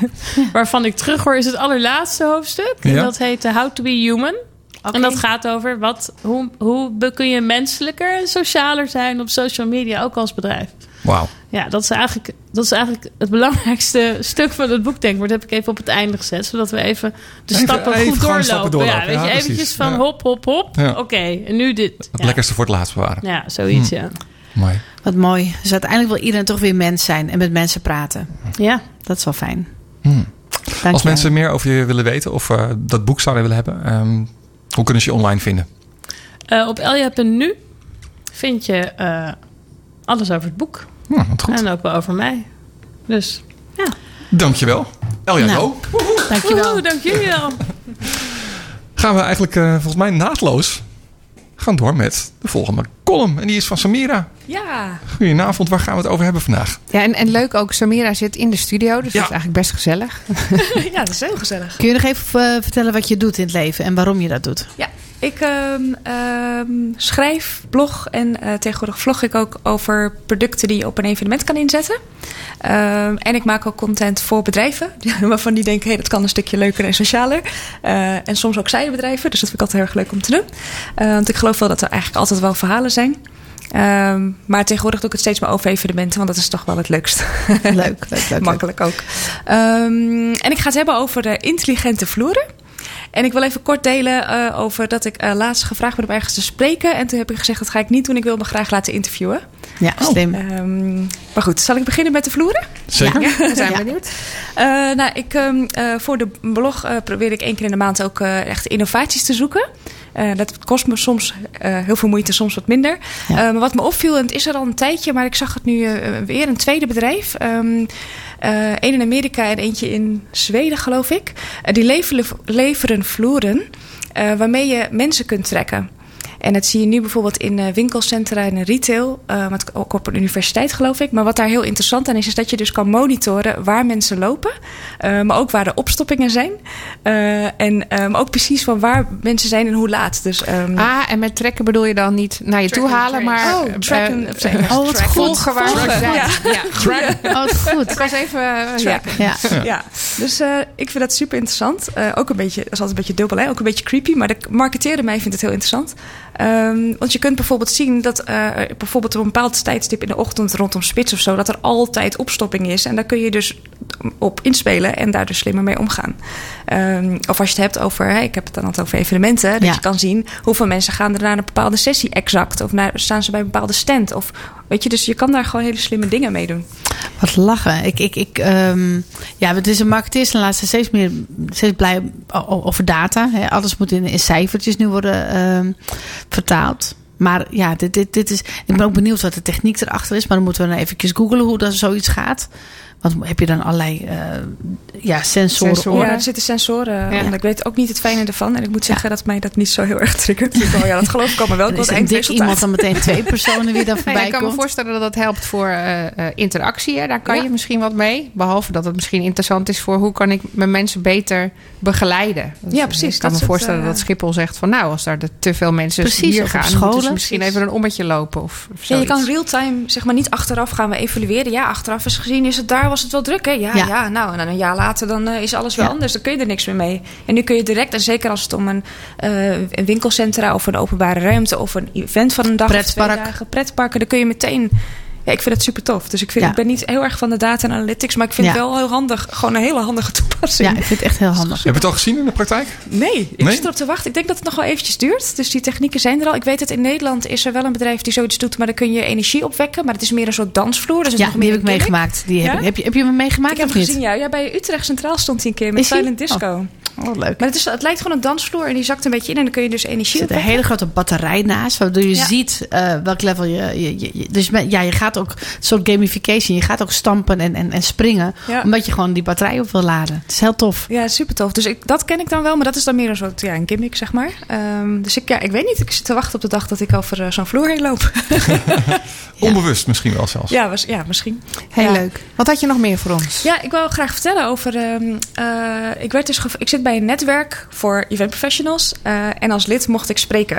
waarvan ik terug hoor, is het allerlaatste hoofdstuk. En dat heet eh, How to be Human. En dat gaat over wat, hoe, hoe kun je menselijker en socialer zijn op social media, ook als bedrijf.
Wauw.
Ja, dat is, eigenlijk, dat is eigenlijk het belangrijkste [LAUGHS] stuk van het boek, denk ik. Maar dat heb ik even op het einde gezet, zodat we even de
Even-
stappen
even
goed doorlopen.
stappen doorlopen.
Ja, weet
Ja,
je, eventjes van
Ja.
hop, hop, hop.
Ja.
Oké, en nu dit.
Het lekkerste voor het laatst bewaren.
Ja, zoiets, ja.
Mooi.
Wat mooi. Dus uiteindelijk wil iedereen toch weer mens zijn en met mensen praten.
Ja.
Dat is wel fijn. Dank
Als
je.
mensen meer over je willen weten of eh, dat boek zouden willen hebben, ehm, hoe kunnen ze je online vinden?
Eh, op Elja.nu vind je eh, alles over het boek.
Wat goed.
En ook wel over mij. Dus, ja.
Dankjewel. Elja
Nou.
Go.
Dankjewel.
Woehoe, dank jullie wel.
Gaan we eigenlijk eh, volgens mij naadloos gaan door met de volgende column. En die is van Samira.
Ja.
Goedenavond, waar gaan we het over hebben vandaag?
Ja, en, en leuk ook, Samira zit in de studio, dus
Ja.
dat is eigenlijk best gezellig. [LAUGHS]
ja, dat is heel gezellig.
Kun je nog even eh, vertellen wat je doet in het leven en waarom je dat doet?
Ja, ik ehm, ehm, schrijf, blog en eh, tegenwoordig vlog ik ook over producten die je op een evenement kan inzetten. Ehm, en ik maak ook content voor bedrijven, [LAUGHS] waarvan die denken, hey, dat kan een stukje leuker en socialer. Eh, en soms ook zijbedrijven, dus dat vind ik altijd heel erg leuk om te doen. Eh, want ik geloof wel dat er eigenlijk altijd wel verhalen zijn. Maar tegenwoordig doe ik het steeds meer over evenementen, want dat is toch wel het leukst.
Leuk, leuk, leuk. leuk. [LAUGHS]
Makkelijk ook. En ik ga het hebben over de intelligente vloeren. En ik wil even kort delen eh, over dat ik eh, laatst gevraagd ben om ergens te spreken. En toen heb ik gezegd, dat ga ik niet doen. Ik wil me graag laten interviewen.
Ja, slim.
Ehm, maar goed, zal ik beginnen met de vloeren?
Zeker.
We zijn
Ja.
benieuwd.
Eh, nou, ik, ehm, eh, voor de blog eh, probeer ik één keer in de maand ook eh, echt innovaties te zoeken. Eh, dat kost me soms eh, heel veel moeite, soms wat minder.
Ja.
Eh, maar wat me opviel, en het is er al een tijdje, maar ik zag het nu weer, een tweede bedrijf. Eén in Amerika en eentje in Zweden, geloof ik. Die leveren, leveren vloeren waarmee je mensen kunt trekken. En dat zie je nu bijvoorbeeld in eh, winkelcentra en in retail. eh, maar het- ook op een universiteit, geloof ik. Maar wat daar heel interessant aan is, is dat je dus kan monitoren waar mensen lopen. eh, maar ook waar de opstoppingen zijn. Eh, en eh, maar ook precies van waar mensen zijn en hoe laat. Dus, ehm,
Ah, en met trekken bedoel je dan niet naar je toe halen, maar
Oh, track and-
eh,
Oh, wat
track-
goed.
volgen waar ze
Volgen,
zijn.
ja.
Ja.
Oh, wat goed.
Ik was even...
Ja.
Ja.
Ja, dus eh, ik vind dat super interessant. Eh, ook een beetje, dat is altijd een beetje dubbel, hè? ook een beetje creepy. Maar de marketeerder mij vindt het heel interessant. Ehm, want je kunt bijvoorbeeld zien dat eh, bijvoorbeeld op een bepaald tijdstip in de ochtend rondom spits of zo, dat er altijd opstopping is. En daar kun je dus op inspelen en daar dus slimmer mee omgaan. Ehm, of als je het hebt over, ik heb het dan altijd over evenementen, dat
Ja.
je kan zien hoeveel mensen gaan er naar een bepaalde sessie exact. Of naar, staan ze bij een bepaalde stand. Of weet je, dus je kan daar gewoon hele slimme dingen mee doen.
Wat lachen. Ik, ik, ik, ehm, ja, het is een marketeers de laatste steeds meer steeds blij over data. Hè. Alles moet in, in cijfertjes nu worden ehm, vertaald. Maar ja, dit, dit, dit is, ik ben ook benieuwd wat de techniek erachter is. Maar dan moeten we dan eventjes googlen hoe dat zoiets gaat. Want heb je dan allerlei eh, ja, sensoren?
Sensoren.
Ja, er zitten sensoren.
Ja.
En ik weet ook niet het fijne ervan. En ik moet zeggen dat mij dat niet zo heel erg triggert. Oh ja, dat geloof ik allemaal wel. Ik
Dan
wil
is
het
een dik iemand dan meteen [LAUGHS] twee personen wie dan
Nou ja,
voorbij
ik kan me voorstellen dat dat helpt voor eh, eh, interactie. Hè. Daar kan
Ja.
je misschien wat mee. Behalve dat het misschien interessant is voor hoe kan ik mijn mensen beter begeleiden.
Ja, precies,
Ik kan
dat
me voorstellen dat Schiphol zegt van nou, als daar te veel mensen
Precies,
hier gaan, moeten ze
scholen.
misschien
Precies.
even een ommetje lopen of, of
Ja, je kan real-time, zeg maar niet achteraf gaan we evalueren. Ja, achteraf is gezien is het daar, was het wel druk hè? Ja,
Ja.
ja. nou en dan een jaar later dan eh, is alles wel
Ja.
anders. Dan kun je er niks meer mee. En nu kun je direct, en zeker als het om een, eh, een winkelcentra of een openbare ruimte of een event van een dag of
Pretpark.
twee dagen, pretparken, dan kun je meteen... Ja, ik vind het super tof. Dus ik, vind,
Ja.
ik ben niet heel erg van de data en analytics, maar ik vind
Ja.
het wel heel handig. Gewoon een hele handige toepassing.
Ja, ik vind het echt heel handig.
Heb je het al gezien in de praktijk?
Nee, ik
Nee?
zit erop te wachten. Ik denk dat het nog wel eventjes duurt. Dus die technieken zijn er al. Ik weet dat in Nederland is er wel een bedrijf die zoiets doet, maar dan kun je energie opwekken. Maar het is meer een soort dansvloer. Dus het is
Ja,
nog
die
meer
heb ik meegemaakt. Die heb,
Ja?
ik- heb, je, heb je hem meegemaakt
Ik heb
of
hem
niet?
gezien, ja. ja. Bij Utrecht Centraal stond hij een keer met
Is hij?
Silent Disco.
Oh, leuk.
Maar het, is, het lijkt gewoon een dansvloer en die zakt een beetje in. En dan kun je dus
Er
energie
zit een hele grote batterij naast, waardoor je
Ja.
ziet eh, welk level je, je, je- je- Dus met- ja, je gaat ook een soort gamification. Je gaat ook stampen en, en, en springen,
Ja.
omdat je gewoon die batterij op wil laden. Het is heel tof.
Ja, super tof. Dus ik, dat ken ik dan wel, maar dat is dan meer een soort ja, een gimmick, zeg maar. Ehm, dus ik, ja, ik weet niet. Ik zit te wachten op de dag dat ik over eh, zo'n vloer heen loop. [LAUGHS] [LAUGHS]
Onbewust misschien wel zelfs.
ja, was, ja, misschien.
Heel
Ja.
leuk. Wat had je nog meer voor ons?
Ja, ik wil graag vertellen over. ehm, eh, ik, werd dus ik zit bij bij een netwerk voor event professionals. eh, en als lid mocht ik spreken.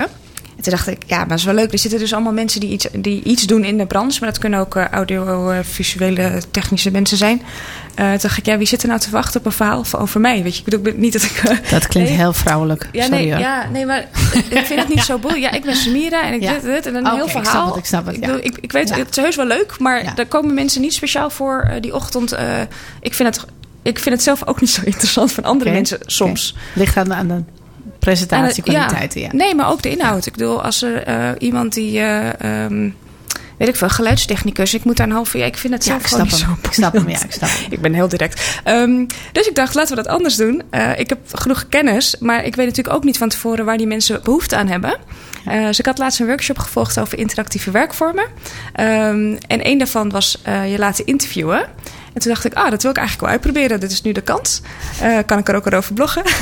En toen dacht ik, ja, maar dat is wel leuk. Er zitten dus allemaal mensen die iets, die iets doen in de branche. Maar dat kunnen ook eh, audio-visuele technische mensen zijn. Eh, toen dacht ik, ja, wie zit er nou te wachten op een verhaal van- over mij? Weet je, ik bedoel niet dat ik...
Dat klinkt
Nee.
heel vrouwelijk.
ja,
Sorry
nee,
hoor.
ja, nee, maar ik vind het niet [LAUGHS] zo boeiend. Ja, ik ben Samira en ik
Ja.
dit, dit en een
Oké,
heel
ik snap
verhaal.
het, ik snap het, ja.
bedoel, ik, ik weet,
Ja.
het is heus wel leuk, maar daar komen mensen niet speciaal voor die ochtend. ik, vind het, ik vind het zelf ook niet zo [LAUGHS] interessant van andere mensen soms.
Ligt aan de, aan de presentatiekwaliteiten, ja.
Nee, maar ook de inhoud. Ik bedoel, als er eh, iemand die, eh, ehm, weet ik veel, geluidstechnicus, ik moet daar een half uur. Ja, ik vind het zelf gewoon
snap
niet
hem.
zo
Ik snap hem, ja, ik snap hem. [LAUGHS]
Ik ben heel direct. Ehm, dus ik dacht, laten we dat anders doen. Eh, ik heb genoeg kennis, maar ik weet natuurlijk ook niet van tevoren waar die mensen behoefte aan hebben. Eh, dus ik had laatst een workshop gevolgd over interactieve werkvormen. Ehm, en een daarvan was je laten interviewen. En toen dacht ik, ah, dat wil ik eigenlijk wel uitproberen. Dit is nu de kans. Eh, kan ik er ook over bloggen. [LAUGHS]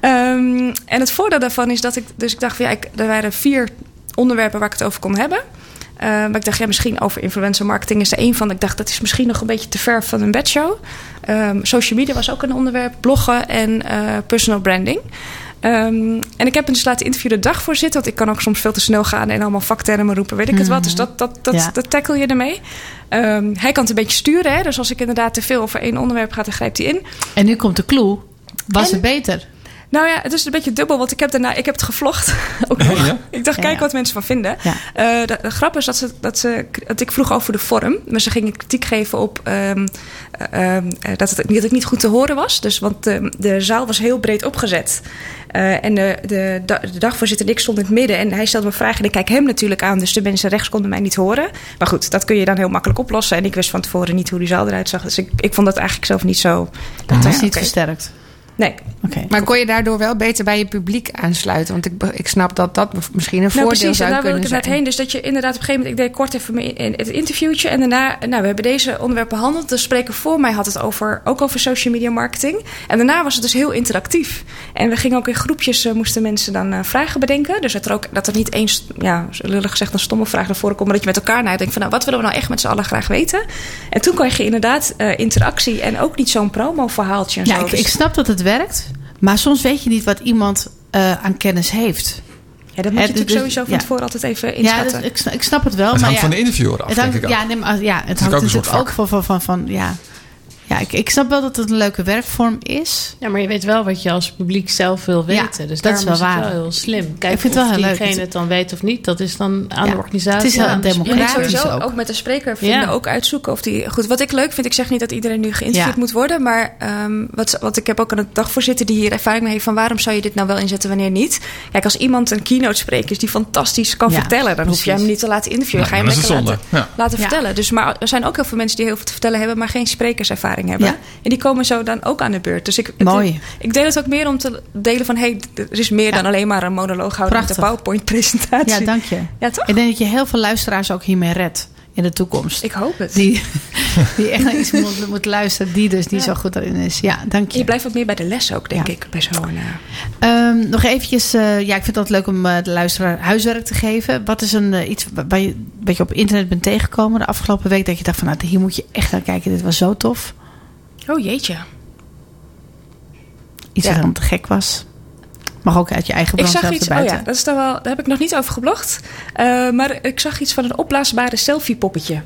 Ehm, en het voordeel daarvan is dat ik... Dus ik dacht, van, ja, ik, er waren vier onderwerpen waar ik het over kon hebben. Eh, maar ik dacht, ja, misschien over influencer marketing is er één van. Ik dacht, dat is misschien nog een beetje te ver van een bedshow. Ehm social media was ook een onderwerp. Bloggen en eh, personal branding. Ehm, en ik heb hem dus laten interviewen de dag voor zitten. Want ik kan ook soms veel te snel gaan en allemaal vaktermen roepen, weet ik het wat. Dus dat, dat, dat,
Ja.
dat tackle je ermee. Ehm, hij kan het een beetje sturen. Hè? Dus als ik inderdaad te veel over één onderwerp ga, dan grijpt hij in.
En nu komt de clue. Was
En-
het beter?
Nou ja, het is een beetje dubbel, want ik heb daarna ik heb het gevlogd. [LAUGHS] Ook nog.
Ja?
Ik dacht, kijk
ja.
wat mensen van vinden.
Ja.
Eh, de, de grap is dat, ze, dat, ze, dat ik vroeg over de vorm. Maar ze gingen kritiek geven op ehm, eh, ehm, eh, dat, het, dat ik niet goed te horen was. Dus, want de, de zaal was heel breed opgezet. Eh, en de, de, da- de dagvoorzitter en ik stonden in het midden. En hij stelde me vragen en ik kijk hem natuurlijk aan. Dus de mensen rechts konden mij niet horen. Maar goed, dat kun je dan heel makkelijk oplossen. En ik wist van tevoren niet hoe die zaal eruit zag. Dus ik, ik vond dat eigenlijk zelf niet zo...
Dat was
ja,
niet
oké.
versterkt.
Nee.
Maar kon je daardoor wel beter bij je publiek aansluiten? Want ik, ik snap dat dat misschien een
Nou,
voordeel
precies. En
zou
daar wil ik
zijn.
heen. Dus dat je inderdaad op een gegeven moment... Ik deed kort even het interviewtje. En daarna... Nou, we hebben deze onderwerpen behandeld. De spreker voor mij had het over, ook over social media marketing. En daarna was het dus heel interactief. En we gingen ook in groepjes... eh, moesten mensen dan eh, vragen bedenken. Dus dat er, ook, dat er niet eens... Ja, lullig gezegd een stomme vraag naar voren komt. Maar dat je met elkaar nadenkt van... Nou, wat willen we nou echt met z'n allen graag weten? En toen kreeg je inderdaad eh, interactie. En ook niet zo'n promo-verhaaltje en
Ja,
zo.
ik,
Dus-
ik snap dat het werkt. Maar soms weet je niet wat iemand eh, aan kennis heeft.
ja, dat moet je natuurlijk
dus-
sowieso van
ja.
tevoren altijd even
Ja,
inschatten.
dat- ik, snap, ik snap het wel.
Het
maar
hangt
ja,
van de interviewer af,
het
denk ik ook.
ja, nee, maar, ja, het
ook
hangt
een
natuurlijk ook van, van, van, van ja. Ja, ik, ik snap wel dat het een leuke werkvorm is.
Ja, maar je weet wel wat je als publiek zelf wil
Ja,
weten. dus
dat is wel
is
waar.
wel heel slim. Kijk
Ik vind het wel heel leuk.
diegene het dan weet of niet. Dat is dan aan
Ja,
de organisatie.
het is heel
de
democratisch.
Ja, sowieso
ook.
ook. met de spreker vinden,
Ja.
ook uitzoeken of die... Goed, wat ik leuk vind, ik zeg niet dat iedereen nu geïnterviewd
Ja.
moet worden... maar ehm, wat, wat ik heb ook aan het dagvoorzitter die hier ervaring mee heeft... van waarom zou je dit nou wel inzetten, wanneer niet? Kijk, als iemand een keynote spreker is die fantastisch kan
Ja,
vertellen... dan hoef je hem niet te laten interviewen. Ga je hem
dat is
lekker
een
laten,
zonde. Ja.
laten
Ja.
vertellen. Dus, maar er zijn ook heel veel mensen die heel veel te vertellen hebben... maar geen sprekerservaring hebben.
Ja.
En die komen zo dan ook aan de beurt. Dus ik,
Mooi.
ik deel het ook meer om te delen van... hey, er is meer
Ja.
dan alleen maar een monoloog houden met een PowerPoint-presentatie.
Ja, dank je.
Ja, toch?
Ik denk dat je heel veel luisteraars ook hiermee redt in de toekomst.
Ik hoop het.
Die, [LAUGHS] die echt naar iets moet, moet luisteren, die dus niet
Ja.
zo goed erin is. Ja, dank je.
Je blijft ook meer bij de les ook, denk
Ja.
ik, bij zo'n... eh,
Ehm, nog eventjes, eh, ja, ik vind het leuk om eh, de luisteraar huiswerk te geven. Wat is een, eh, iets wa- waar je, wat je op internet bent tegengekomen de afgelopen week? Dat je dacht van, nou, hier moet je echt naar kijken. Dit was zo tof.
Oh jeetje.
Iets
Ja.
wat dan te gek was. Mag ook uit je eigen
Ik
brand
zag
zelfs
iets, oh ja, dat is dan wel, daar heb ik nog niet over geblogd. Eh, maar ik zag iets van een opblaasbare selfie-poppetje.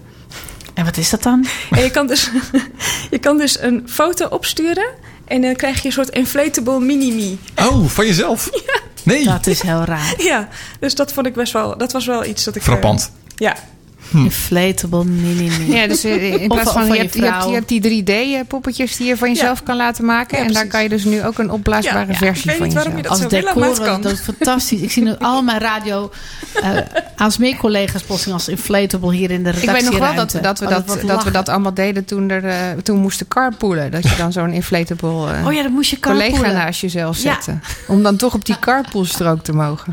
En wat is dat dan?
En je kan, dus, [LAUGHS] je kan dus een foto opsturen en dan krijg je een soort inflatable mini-me.
Oh, van jezelf? [LAUGHS] Nee.
Dat is heel raar.
Ja, dus dat vond ik best wel, dat was wel iets dat ik... eh,
Frappant.
ja,
Inflatable mini me.
Ja, dus eh, in plaats
of
van,
van
je,
je
hebt, je, hebt,
vrouw.
je hebt die 3D-poppetjes die je van jezelf kan laten maken.
Ja,
en daar kan je dus nu ook een opblaasbare
Ja, ja.
versie
Ik weet
van
niet waarom
jezelf.
je dat
Als
zo willen, maar
decor, dat is fantastisch. Ik zie nu al mijn radio uh, ASME-collega's plotseling als inflatable hier in de
Ik
redactie.
weet nog wel dat we dat, we dat, dat, we dat allemaal deden toen, er, eh, toen we moesten carpoolen. Dat je dan zo'n inflatable eh,
Oh ja, dan moest je
collega
carpoolen.
naast jezelf
Ja.
zetten. Om dan toch op die carpoolstrook te mogen.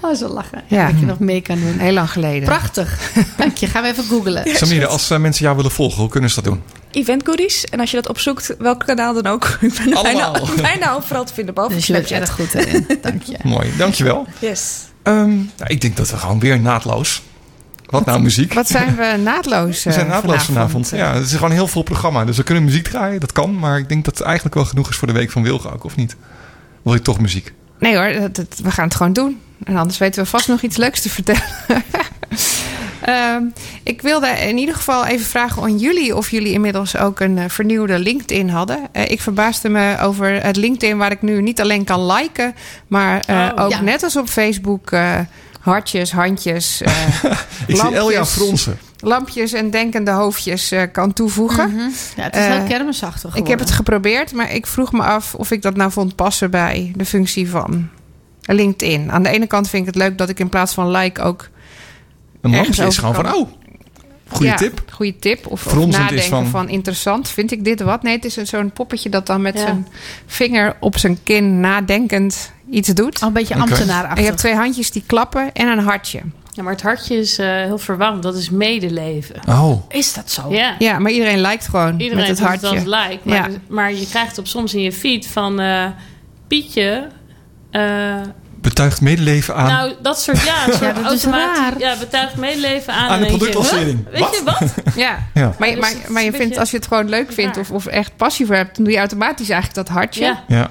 Oh, zo lachen.
Ja.
Dat je nog mee kan doen.
Heel lang geleden.
Prachtig. [LAUGHS] Dank je. Gaan we even googlen.
Samira, als eh, mensen jou willen volgen, hoe kunnen ze dat doen?
event goodies. En als je dat opzoekt, welk kanaal dan ook. [LAUGHS] Ik ben bijna,
Allemaal. [LAUGHS]
bijna overal te vinden, behalve
Dus je bent
Snapchat.
erg goed [LAUGHS] erin. Dank je.
Mooi, dankjewel.
Yes.
Ehm, nou, ik denk dat we gewoon weer naadloos Wat nou muziek?
Wat zijn we naadloos
We zijn
eh,
naadloos vanavond. Ja, het is gewoon een heel vol programma. Dus we kunnen muziek draaien, dat kan. Maar ik denk dat het eigenlijk wel genoeg is voor de week van Wilgen ook, of niet? Wil je toch muziek?
Nee hoor, dat, dat- we gaan het gewoon doen. En anders weten we vast nog iets leuks te vertellen. Ehm, ik wilde in ieder geval even vragen aan jullie of jullie inmiddels ook een eh, vernieuwde LinkedIn hadden. Eh, ik verbaasde me over het LinkedIn waar ik nu niet alleen kan liken, maar eh,
Oh,
ook
ja.
net als op Facebook hartjes, handjes, [LAUGHS]
zie
Lampjes.
Elja fronsen.
lampjes en denkende hoofdjes kan toevoegen.
Ja, het is heel kermisachtig
Ik heb het geprobeerd, maar ik vroeg me af of ik dat nou vond passen bij de functie van LinkedIn. Aan de ene kant vind ik het leuk dat ik in plaats van like ook.
Een lampje is gewoon van, oh, goede
Ja,
tip.
Goede tip. Of, nadenken van...
van-
interessant. Vind ik dit wat? Nee, het is een- zo'n poppetje dat dan met
Ja.
zijn vinger op zijn kin nadenkend iets doet.
Al een beetje.
En
ambtenaarachtig.
je hebt twee handjes die klappen en een hartje.
Ja, maar het hartje is eh, heel verwarrend. Dat is medeleven.
Oh,
Is dat zo?
Ja.
Ja, maar iedereen lijkt gewoon
Iedereen
met het
het
hartje.
als like. Maar,
Ja.
maar je krijgt op soms in je feed van eh, Pietje. eh,
betuigt medeleven aan,
nou, dat soort ja, [LAUGHS] soort
Ja, dat is
automatisch-
raar.
Ja, betuigt medeleven aan.
aan
en
de productlancering.
huh? Weet je wat? [LAUGHS]
Ja.
Ja.
Maar, je- maar, maar je vindt, als je het gewoon leuk vindt of, of echt passie voor hebt, dan doe je automatisch eigenlijk dat hartje.
Ja.
Ja.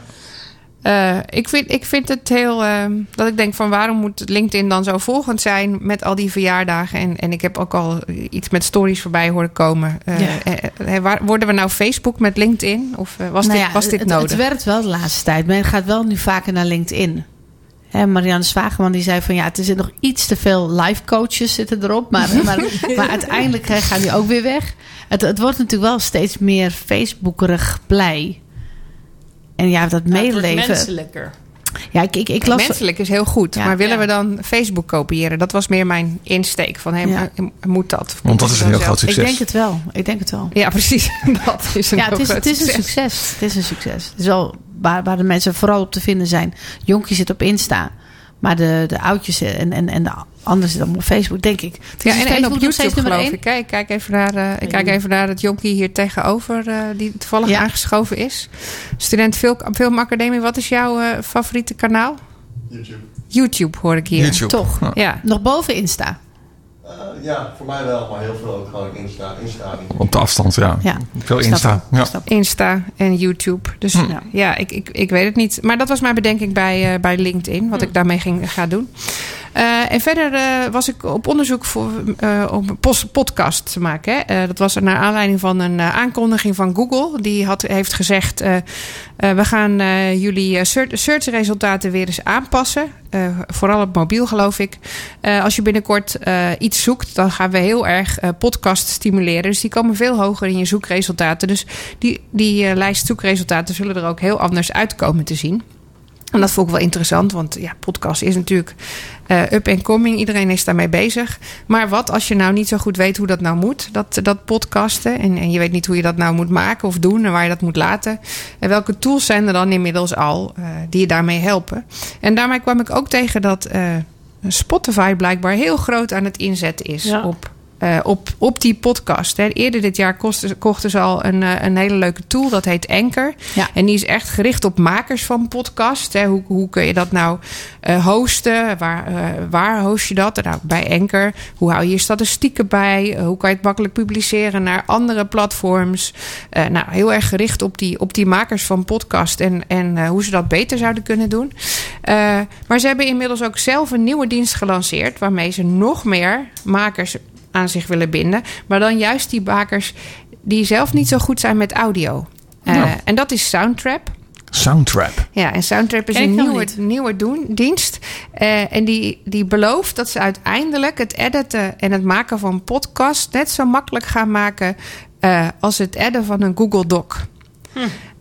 Eh, ik, vind, ik vind het heel. ehm, dat ik denk van waarom moet LinkedIn dan zo volgend zijn met al die verjaardagen? En, en ik heb ook al iets met stories voorbij horen komen.
Ja.
waar- worden we nou Facebook met LinkedIn? Of eh, was,
Nou
dit,
ja,
was dit
het,
nodig?
Het werkt wel de laatste tijd. Men gaat wel nu vaker naar LinkedIn. Marianne Zwageman die zei van ja, er zitten nog iets te veel life coaches zitten erop. Maar, [LAUGHS] maar, maar uiteindelijk gaan die ook weer weg. Het, het wordt natuurlijk wel steeds meer Facebookerig blij. En ja, dat
Nou,
medeleven.
menselijker.
Ja, ik, ik, ik las.
Menselijk is heel goed,
Ja.
maar willen
Ja.
we dan Facebook kopiëren? Dat was meer mijn insteek van hey,
Ja.
moet dat?
Want dat is een heel groot
zelf-
Ik
succes.
denk het wel. Ik denk het wel.
Ja, precies. [LAUGHS] dat is een
Ja,
heel
het is,
groot
het is een
succes.
succes. Het is een succes. Het is wel waar, waar de mensen vooral op te vinden zijn. Jonkie zit op Insta. Maar de, de oudjes en, en, en de anderen zitten allemaal op Facebook, denk ik. Het is
Ja, en, op YouTube
nummer
geloof
één.
ik. Kijk, kijk, even naar, eh, ik kijk even naar het jonkie hier tegenover, eh, die toevallig
Ja.
aangeschoven is. Student Film, Filmacademie, wat is jouw eh, favoriete kanaal?
YouTube.
YouTube hoor ik hier.
YouTube.
Toch.
Ja.
Ja,
Nog boven Insta.
Eh, ja, voor mij wel, maar heel veel ook gewoon Insta. Insta.
Op de afstand, ja.
Ja.
Veel Insta. Ja.
Insta en YouTube. Dus
Hm.
ja, ja ik, ik, ik weet het niet. Maar dat was mijn bedenking bij, eh, bij LinkedIn, wat ik daarmee ging, ga doen. Eh, en verder eh, was ik op onderzoek voor, eh, om een podcast te maken. Hè. Dat was naar aanleiding van een aankondiging van Google. Die had, heeft gezegd: We gaan jullie search- searchresultaten weer eens aanpassen. Vooral op mobiel, geloof ik. Als je binnenkort iets zoekt, dan gaan we heel erg podcast stimuleren. Dus die komen veel hoger in je zoekresultaten. Dus die, die lijst zoekresultaten zullen er ook heel anders uitkomen te zien. En dat vond ik wel interessant, want ja, podcast is natuurlijk eh, up and coming. Iedereen is daarmee bezig. Maar wat als je nou niet zo goed weet hoe dat nou moet, dat, dat podcasten. En, en je weet niet hoe je dat nou moet maken of doen en waar je dat moet laten. En welke tools zijn er dan inmiddels al eh, die je daarmee helpen? En daarmee kwam ik ook tegen dat eh, Spotify blijkbaar heel groot aan het inzetten is
Ja.
op. eh, op, op die podcast. Hè. Eerder dit jaar kochten, kochten ze al een, eh, een hele leuke tool. Dat heet Anchor.
Ja.
En die is echt gericht op makers van podcast. Hè. Hoe, hoe kun je dat nou eh, hosten? Waar, waar host je dat? Nou, bij Anchor. Hoe hou je je statistieken bij? Hoe kan je het makkelijk publiceren naar andere platforms? Nou, heel erg gericht op die, op die makers van podcast en, en hoe ze dat beter zouden kunnen doen. Maar ze hebben inmiddels ook zelf een nieuwe dienst gelanceerd. Waarmee ze nog meer makers aan zich willen binden. Maar dan juist die makers die zelf niet zo goed zijn met audio. Eh,
Nou.
En dat is Soundtrap.
Soundtrap.
Ja, en Soundtrap is een nieuwe, nieuwe doen, dienst. Eh, en die, die belooft dat ze uiteindelijk het editen en het maken van podcasts net zo makkelijk gaan maken eh, als het editen van een Google Doc.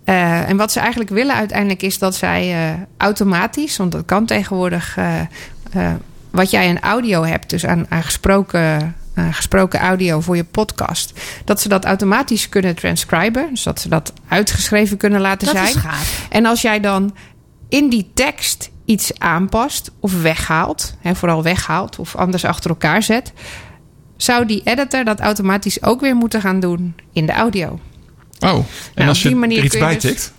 Eh, en wat ze eigenlijk willen uiteindelijk is dat zij eh, automatisch, want dat kan tegenwoordig, wat jij aan audio hebt, dus aan, aan gesproken, aan gesproken audio voor je podcast, dat ze dat automatisch kunnen transcriben. Dus dat ze dat uitgeschreven kunnen laten
Dat
zijn.
is gaaf.
En als jij dan in die tekst iets aanpast of weghaalt, hè, vooral weghaalt of anders achter elkaar zet, zou die editor dat automatisch ook weer moeten gaan doen in de audio.
Oh, en
Nou,
als
op die
je
manier
er iets
kun je
bij
dus-
tikt?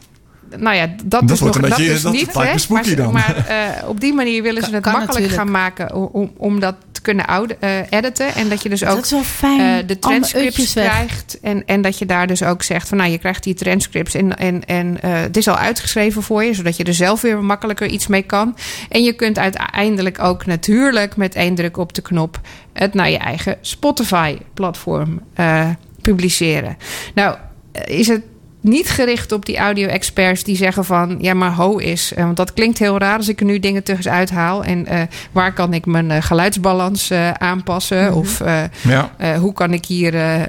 Nou ja, dat,
Dat
is
wordt
nog
een
dat
beetje-
is
dat
niet. hè, maar,
dan.
maar eh, op die manier willen ze
Kan-
het
kan
makkelijk
natuurlijk.
gaan maken om, om, dat te kunnen oude, eh, editen. En dat je dus ook
fijn.
eh, de transcripts krijgt. En, en dat je daar dus ook zegt van nou, je krijgt die transcripts en, en, en eh, het is al uitgeschreven voor je, zodat je er zelf weer makkelijker iets mee kan. En je kunt uiteindelijk ook natuurlijk met één druk op de knop het naar je eigen Spotify-platform eh, publiceren. Nou, is het niet gericht op die audio-experts die zeggen van... ja, maar ho is... eh, want dat klinkt heel raar als ik er nu dingen tussen uithaal. En eh, waar kan ik mijn eh, geluidsbalans aanpassen? Of
Ja.
eh, hoe kan ik hier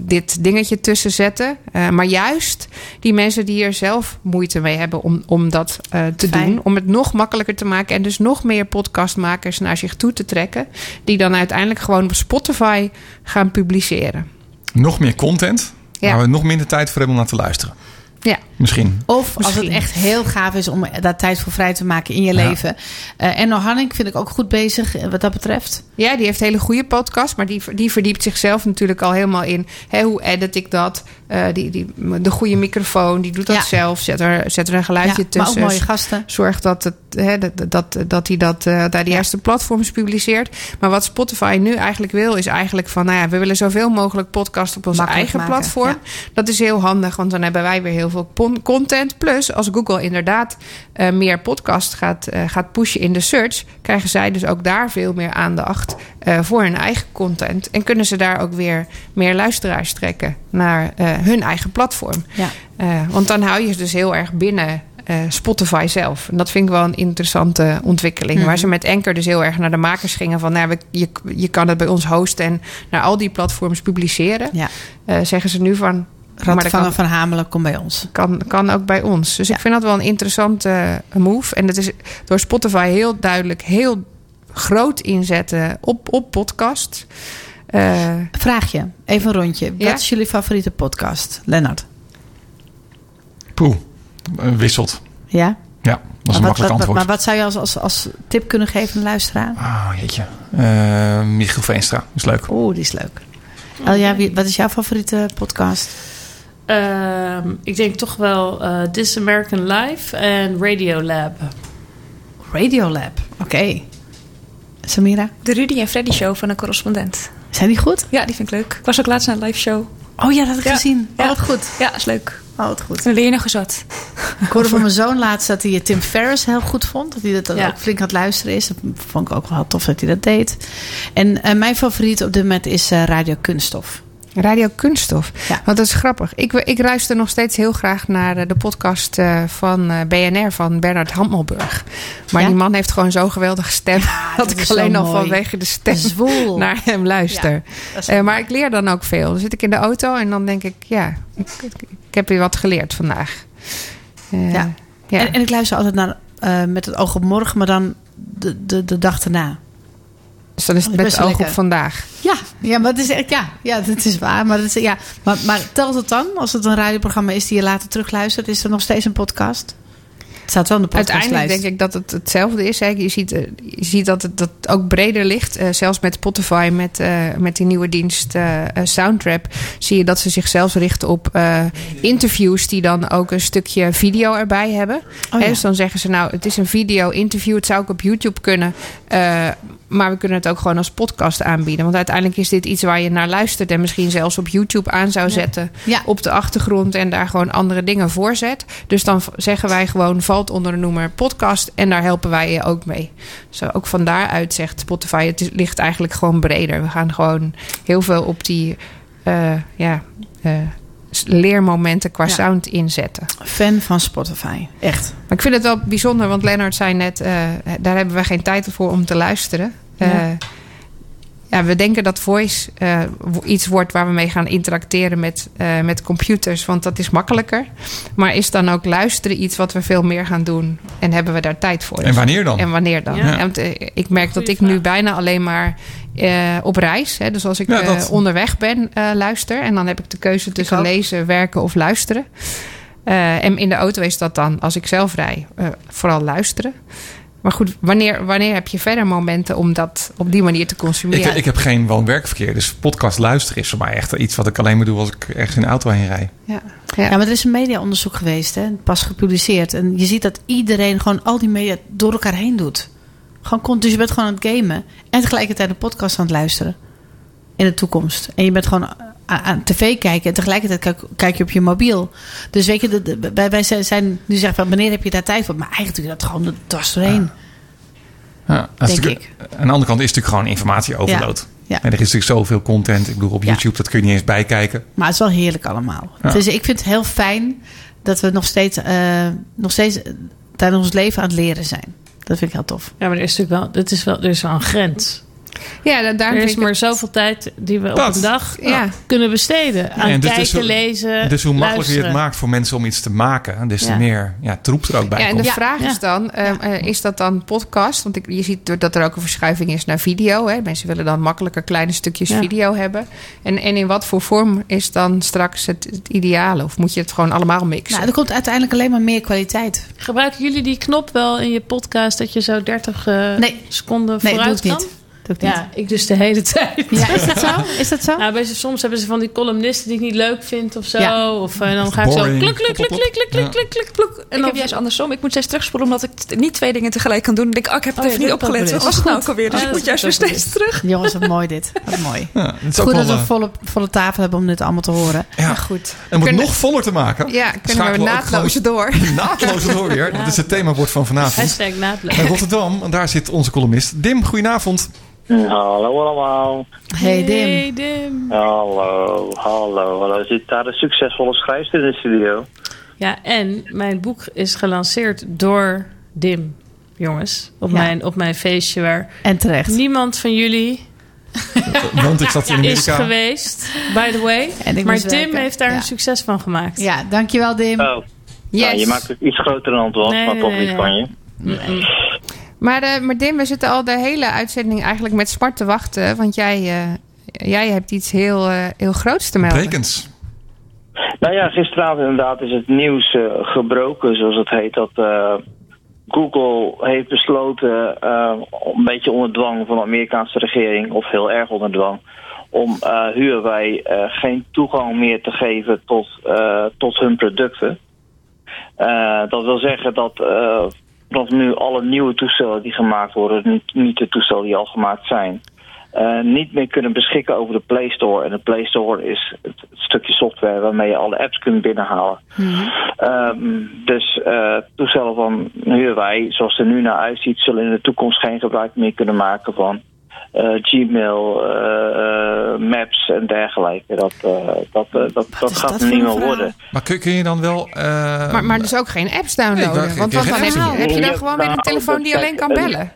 dit dingetje tussen zetten? Maar juist die mensen die er zelf moeite mee hebben om, om dat te
Fijn.
doen... om het nog makkelijker te maken... en dus nog meer podcastmakers naar zich toe te trekken... die dan uiteindelijk gewoon op Spotify gaan publiceren.
Nog meer content. Waar we nog minder tijd voor hebben om naar te luisteren.
Ja.
Misschien.
Of als het echt heel gaaf is om daar tijd voor vrij te maken in je
Ja.
leven. Eh en Hanning vind ik ook goed bezig eh, wat dat betreft.
Ja, die heeft hele goede podcast, maar die, die verdiept zichzelf natuurlijk al helemaal in hè, hoe edit ik dat. Eh, die, die, de goede microfoon, die doet dat
Ja.
zelf. Zet er, zet er een geluidje
Ja, maar ook
tussen.
mooie gasten.
Zorg dat, het, hè, dat, dat, dat hij dat eh naar de juiste platforms publiceert. Maar wat Spotify nu eigenlijk wil, is eigenlijk van... nou ja, we willen zoveel mogelijk podcast op onze
Makkelijk
eigen
maken,
platform.
ja.
Dat is heel handig, want dan hebben wij weer heel veel content. Plus, als Google inderdaad eh, meer podcast gaat, eh, gaat pushen in de search... krijgen zij dus ook daar veel meer aandacht eh, voor hun eigen content. En kunnen ze daar ook weer meer luisteraars trekken naar hun eigen platform.
Ja.
Want dan hou je ze dus heel erg binnen Spotify zelf. En dat vind ik wel een interessante ontwikkeling.
Mhm.
Waar ze met Anchor dus heel erg naar de makers gingen van... Nou, je, je kan het bij ons hosten en naar al die platforms publiceren.
Ja.
Zeggen ze nu van... Maar dat
Radvangen van Hamelen, kom bij ons.
kan, kan ook bij ons. Dus
Ja.
ik vind dat wel een interessante eh, move. En dat is door Spotify heel duidelijk heel groot inzetten op, op podcast. Eh,
Vraagje, even een rondje.
Ja?
Wat is jullie favoriete podcast? Lennart.
Poeh. Eh, wisselt.
Ja?
Ja, dat is een
wat,
makkelijk
wat-
antwoord.
maar wat zou je als, als, als tip kunnen geven aan de luisteraar?
Ah, jeetje. Eh, Michiel Veenstra. Is leuk.
Oeh, die is leuk. Elja, wat is jouw favoriete podcast?
Ehm, ik denk toch wel eh, This American Life en Radiolab.
Radiolab. Oké. Samira,
De Rudy en Freddy show van een correspondent.
zijn die goed?
Ja, die vind ik leuk. Ik was ook laatst naar een live show.
Oh ja, dat heb ik
Ja.
gezien.
Ja.
Oh, wat goed.
Ja, is leuk.
Oh, wat goed.
Dan leer je nog eens wat.
Ik hoorde van mijn zoon laatst dat hij Tim Ferriss heel goed vond. Dat hij dat dan
Ja.
ook flink aan het luisteren is. Dat vond ik ook wel tof dat hij dat deed. En eh, mijn favoriet op dit moment is eh, Radio Kunststof.
Radio Kunststof.
Ja.
Want dat is grappig. Ik, ik luister nog steeds heel graag naar eh, de podcast eh, van eh, BNR van Bernard Hammelburg. Maar
Ja?
die man heeft gewoon zo'n geweldige stem. [LAUGHS] dat,
dat
ik alleen al
mooi.
vanwege de stem
Zwoel. [LAUGHS]
naar hem luister. maar ik leer dan ook veel. Dan zit ik in de auto en dan denk ik, ja, ik, heb weer wat geleerd vandaag.
Ja. En, en ik luister altijd naar met het oog op morgen, maar dan de, de, de dag erna.
Dus dan is het
is
met oog op vandaag.
Ja, ja, maar het is echt, ja, ja, dat is waar. Maar, dat is, ja, maar, maar telt het dan, als het een radioprogramma is die je later terugluistert, is er nog steeds een podcast? Het staat wel in de podcastlijst.
Uiteindelijk denk ik dat het hetzelfde is. Hè. Je, ziet, eh, je ziet dat het dat ook breder ligt. Eh, zelfs met Spotify, met, eh, met die nieuwe dienst Soundtrap... zie je dat ze zichzelf richten op interviews... die dan ook een stukje video erbij hebben.
Oh,
Hè,
ja.
Dus dan zeggen ze, nou, het is een video-interview. Het zou ook op YouTube kunnen. Maar we kunnen het ook gewoon als podcast aanbieden. Want uiteindelijk is dit iets waar je naar luistert... en misschien zelfs op YouTube aan zou zetten
Ja.
op de achtergrond en daar gewoon andere dingen voor zet. Dus dan zeggen wij gewoon valt onder de noemer podcast en daar helpen wij je ook mee. Zo ook van daaruit zegt Spotify het ligt eigenlijk gewoon breder. We gaan gewoon heel veel op die eh, ja, eh, leermomenten qua
Ja.
sound inzetten.
Fan van Spotify. Echt.
Maar ik vind het wel bijzonder, want Lennart zei net, eh, daar hebben we geen tijd voor om te luisteren. Eh,
Ja.
Ja, we denken dat voice eh, iets wordt waar we mee gaan interacteren met, eh, met computers, want dat is makkelijker. Maar is dan ook luisteren iets wat we veel meer gaan doen en hebben we daar tijd voor?
En wanneer dan?
En wanneer dan?
Ja.
En, want, eh, ik merk dat ik nu bijna alleen maar eh, op reis, hè, dus als ik
Ja, dat-
onderweg ben, eh, luister. En dan heb ik de keuze tussen lezen, werken of luisteren. Eh, en in de auto is dat dan, als ik zelf rij, eh, vooral luisteren. Maar goed, wanneer, wanneer heb je verder momenten om dat op die manier te consumeren?
Ik, ik heb geen woon-werkverkeer, dus podcast luisteren is voor mij echt iets wat ik alleen maar doe als ik ergens in de auto heen rijd.
ja.
Ja, maar er is een mediaonderzoek geweest, hè, pas gepubliceerd. En je ziet dat iedereen gewoon al die media door elkaar heen doet. Gewoon, dus je bent gewoon aan het gamen en tegelijkertijd een podcast aan het luisteren. In de toekomst. En je bent gewoon aan, aan tv kijken en tegelijkertijd kijk, kijk je op je mobiel. Dus weet je, de, de- wij, wij zijn- nu zeggen van wanneer heb je daar tijd voor? Maar eigenlijk doe je dat gewoon dwars doorheen.
Ja,
Denk
natuurlijk- Aan de andere kant is het natuurlijk gewoon informatie overload.
Ja.
En er is natuurlijk zoveel content. Ik bedoel, op
Ja.
YouTube, dat kun je niet eens bijkijken.
Maar het is wel heerlijk allemaal.
Ja.
Dus ik vind het heel fijn dat we nog steeds, eh, nog steeds tijdens ons leven aan het leren zijn. Dat vind ik heel tof.
Ja, maar er is natuurlijk wel, het is wel, er is wel een grens.
Ja, da- daarom
Er is maar zoveel tijd die we op een dag
Ja.
kunnen besteden. Aan
dus
kijken,
hoe-
lezen,
Dus hoe makkelijker je het maakt voor mensen om iets te maken, des te
Ja.
meer ja, troep er ook bij
Ja, en de vraag
Ja.
is dan, ehm, eh, is dat dan podcast? Want ik, je ziet dat er ook een verschuiving is naar video. Hè? Mensen willen dan makkelijker kleine stukjes
Ja.
video hebben. En, en in wat voor vorm is dan straks het, het ideale? Of moet je het gewoon allemaal mixen?
Nou, er komt uiteindelijk alleen maar meer kwaliteit.
Gebruiken jullie die knop wel in je podcast dat je zo 30 eh,
Nee.
seconden
Nee, doe
vooruit
ik
kan?
niet. Doe ik niet.
Ja, ik dus de hele tijd.
Ja, is dat zo? Is dat zo?
Nou, bij ze, soms hebben ze van die columnisten die ik niet leuk vind of zo.
Ja.
Of eh, dan ga ik zo
boring.
klik, klik, klik, klik, klik, klik,
Ja.
klik, klik, klik. En
ik
dan
heb juist andersom. Ik moet steeds terugspoelen omdat ik niet twee dingen tegelijk kan doen. Denk ik, oh, ik heb het
Oh,
even niet opgelet. Wat was het nou ook alweer? Dus
Ja,
ik
dat
moet juist weer
is ook wel
steeds terug. [LAUGHS]
Jongens, wat mooi dit. Wat mooi.
Ja, het is ook
Goed dat we
eh,
volle, volle tafel hebben om dit allemaal te horen.
ja.
goed.
En om het nog voller te maken,
Ja, kunnen we naadloos door. [LAUGHS]
naadloos door weer. Dat is het themabord van vanavond.
hashtag naadloos.
Rotterdam, en daar zit onze columnist Dim. Goedenavond.
Hallo allemaal.
Hey Dim.
Hey, Dim.
Hallo, hallo, hallo. Zit daar een succesvolle schrijfster in de studio?
Ja, en mijn boek is gelanceerd door Dim, jongens. Op,
Ja.
mijn, op mijn feestje waar
En terecht.
niemand van jullie [LAUGHS]
Want ik zat in
is
Amerika.
geweest, by the way.
En ik
maar
werken.
heeft daar
Ja.
een succes van gemaakt.
Ja, dankjewel Dim.
Oh,
Yes.
nou, je maakt het iets groter dan het was,
Nee,
maar
nee,
toch
nee,
niet
nee.
van je.
Maar, eh, maar Dim, we zitten al de hele uitzending eigenlijk met smart te wachten. Want jij, eh, jij hebt iets heel, eh, heel groots te melden.
Brekens.
Nou ja, gisteravond inderdaad is het nieuws eh, gebroken, zoals het heet, dat eh, Google heeft besloten, eh, een beetje onder dwang van de Amerikaanse regering, of heel erg onder dwang, om eh Huawei eh, geen toegang meer te geven tot, eh, tot hun producten. Eh, dat wil zeggen dat, dat nu alle nieuwe toestellen die gemaakt worden, niet, niet de toestellen die al gemaakt zijn, eh, niet meer kunnen beschikken over de Play Store. En de Play Store is het, het stukje software waarmee je alle apps kunt binnenhalen. Ehm, dus eh, toestellen van Huawei, zoals het er nu naar uitziet, zullen in de toekomst geen gebruik meer kunnen maken van Gmail, eh, eh, Maps en dergelijke. Dat, eh, dat, eh, dat, dat,
is
gaat
dat
er niet
een
meer worden.
Maar kun, kun je dan wel... eh,
Maar, maar dus ook geen apps downloaden.
Nee,
want want dan heb je,
apps
heb je dan gewoon weer een
nou,
telefoon die alleen kan
een-
bellen.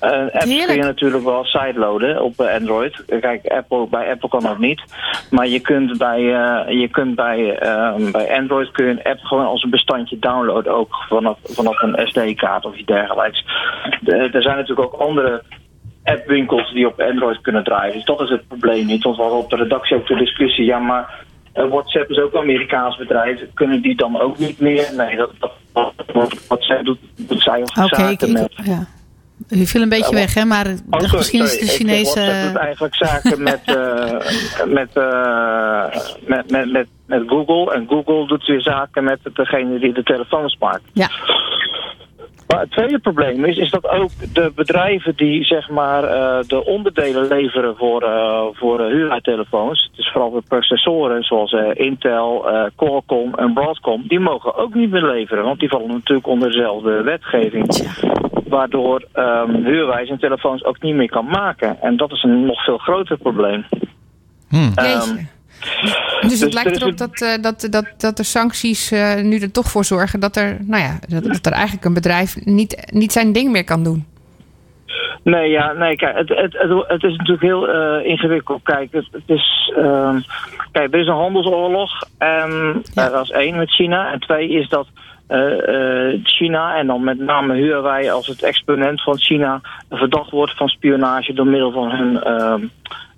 Eh, apps kun je natuurlijk wel sideloaden op eh, Android. Kijk, Apple, bij Apple kan dat niet. Maar je kunt bij, eh, je kunt bij, ehm, bij Android kun je een app gewoon als een bestandje downloaden. Ook vanaf, vanaf een SD-kaart of iets dergelijks. De- er zijn natuurlijk ook andere appwinkels die op Android kunnen draaien. Dus dat is het probleem niet. Want we hadden op de redactie ook de discussie. Ja, maar eh, WhatsApp is ook een Amerikaans bedrijf. Kunnen die dan ook niet meer? Nee, dat, dat, WhatsApp doet, doet zij
Oké, ik,
zaken
ik,
met...
ja. U viel een beetje weg, hè? Maar
Oh, sorry,
misschien is
sorry.
de Chinese...
WhatsApp doet eigenlijk zaken met, eh, [LAUGHS] met, eh, met, met, met, met Google. En Google doet weer zaken met degene die de telefoons maakt.
Ja.
Maar het tweede probleem is, is dat ook de bedrijven die zeg maar eh, de onderdelen leveren voor, eh voor eh, huurtelefoons, dus vooral voor processoren zoals eh, Intel, eh, Qualcomm en Broadcom, die mogen ook niet meer leveren, want die vallen natuurlijk onder dezelfde wetgeving. Waardoor um, Huawei zijn telefoons ook niet meer kan maken. En dat is een nog veel groter probleem.
Hmm.
Ehm.
Dus het
dus
lijkt
is
erop dat, eh, dat, dat, dat de sancties eh, nu er toch voor zorgen dat er, nou ja, dat, dat er eigenlijk een bedrijf niet, niet zijn ding meer kan doen.
Nee, ja, nee, kijk, het, het, het, het is natuurlijk heel eh, ingewikkeld. Kijk, het, het is, ehm, kijk, er is een handelsoorlog. En
Ja.
dat is één met China. En twee is dat eh, eh, China, en dan met name Huawei als het exponent van China, verdacht wordt van spionage door middel van hun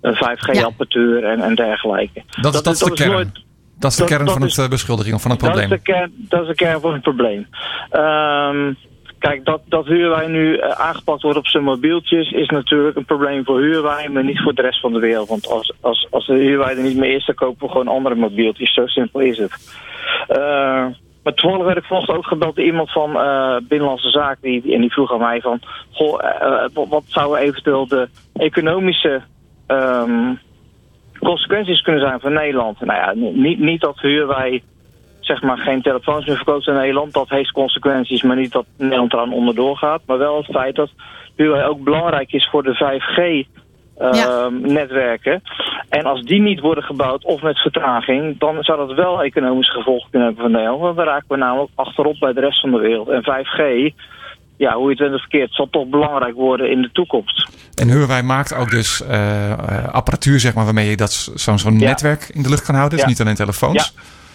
ehm, eh, 5G-apparatuur en, en dergelijke.
Dat, is- dat is de kern.
nooit-
dat is de kern van
is-
het eh, beschuldiging of van het
dat
probleem.
is, de kern, dat is de kern van het probleem. Ehm, kijk, dat, dat huurwij nu eh, aangepakt wordt op zijn mobieltjes is natuurlijk een probleem voor huurwij, maar niet voor de rest van de wereld. Want als, als, als de huurwij er niet meer is, dan kopen we gewoon andere mobieltjes. Zo simpel is het. Eh, maar toevallig werd ik vanochtend ook gebeld door iemand van eh, Binnenlandse Zaken. Die, en die vroeg aan mij van... Goh, eh, wat, zouden eventueel de economische ehm, consequenties kunnen zijn voor Nederland? Nou ja, niet, niet dat huurwij zeg maar geen telefoons meer verkoopt in Nederland. Dat heeft consequenties, maar niet dat Nederland eraan onderdoor gaat. Maar wel het feit dat huurwij ook belangrijk is voor de 5G... ehm, netwerken. En als die niet worden gebouwd of met vertraging, dan zou dat wel economische gevolgen kunnen hebben voor Nederland. Want dan raken we namelijk achterop bij de rest van de wereld. En 5G, ja, hoe je het went of verkeerd, zal toch belangrijk worden in de toekomst.
En Huawei maakt ook dus eh, eh, apparatuur, zeg maar, waarmee je dat zo'n zo'n
Ja.
netwerk in de lucht kan houden. Dus
Ja.
niet alleen telefoons.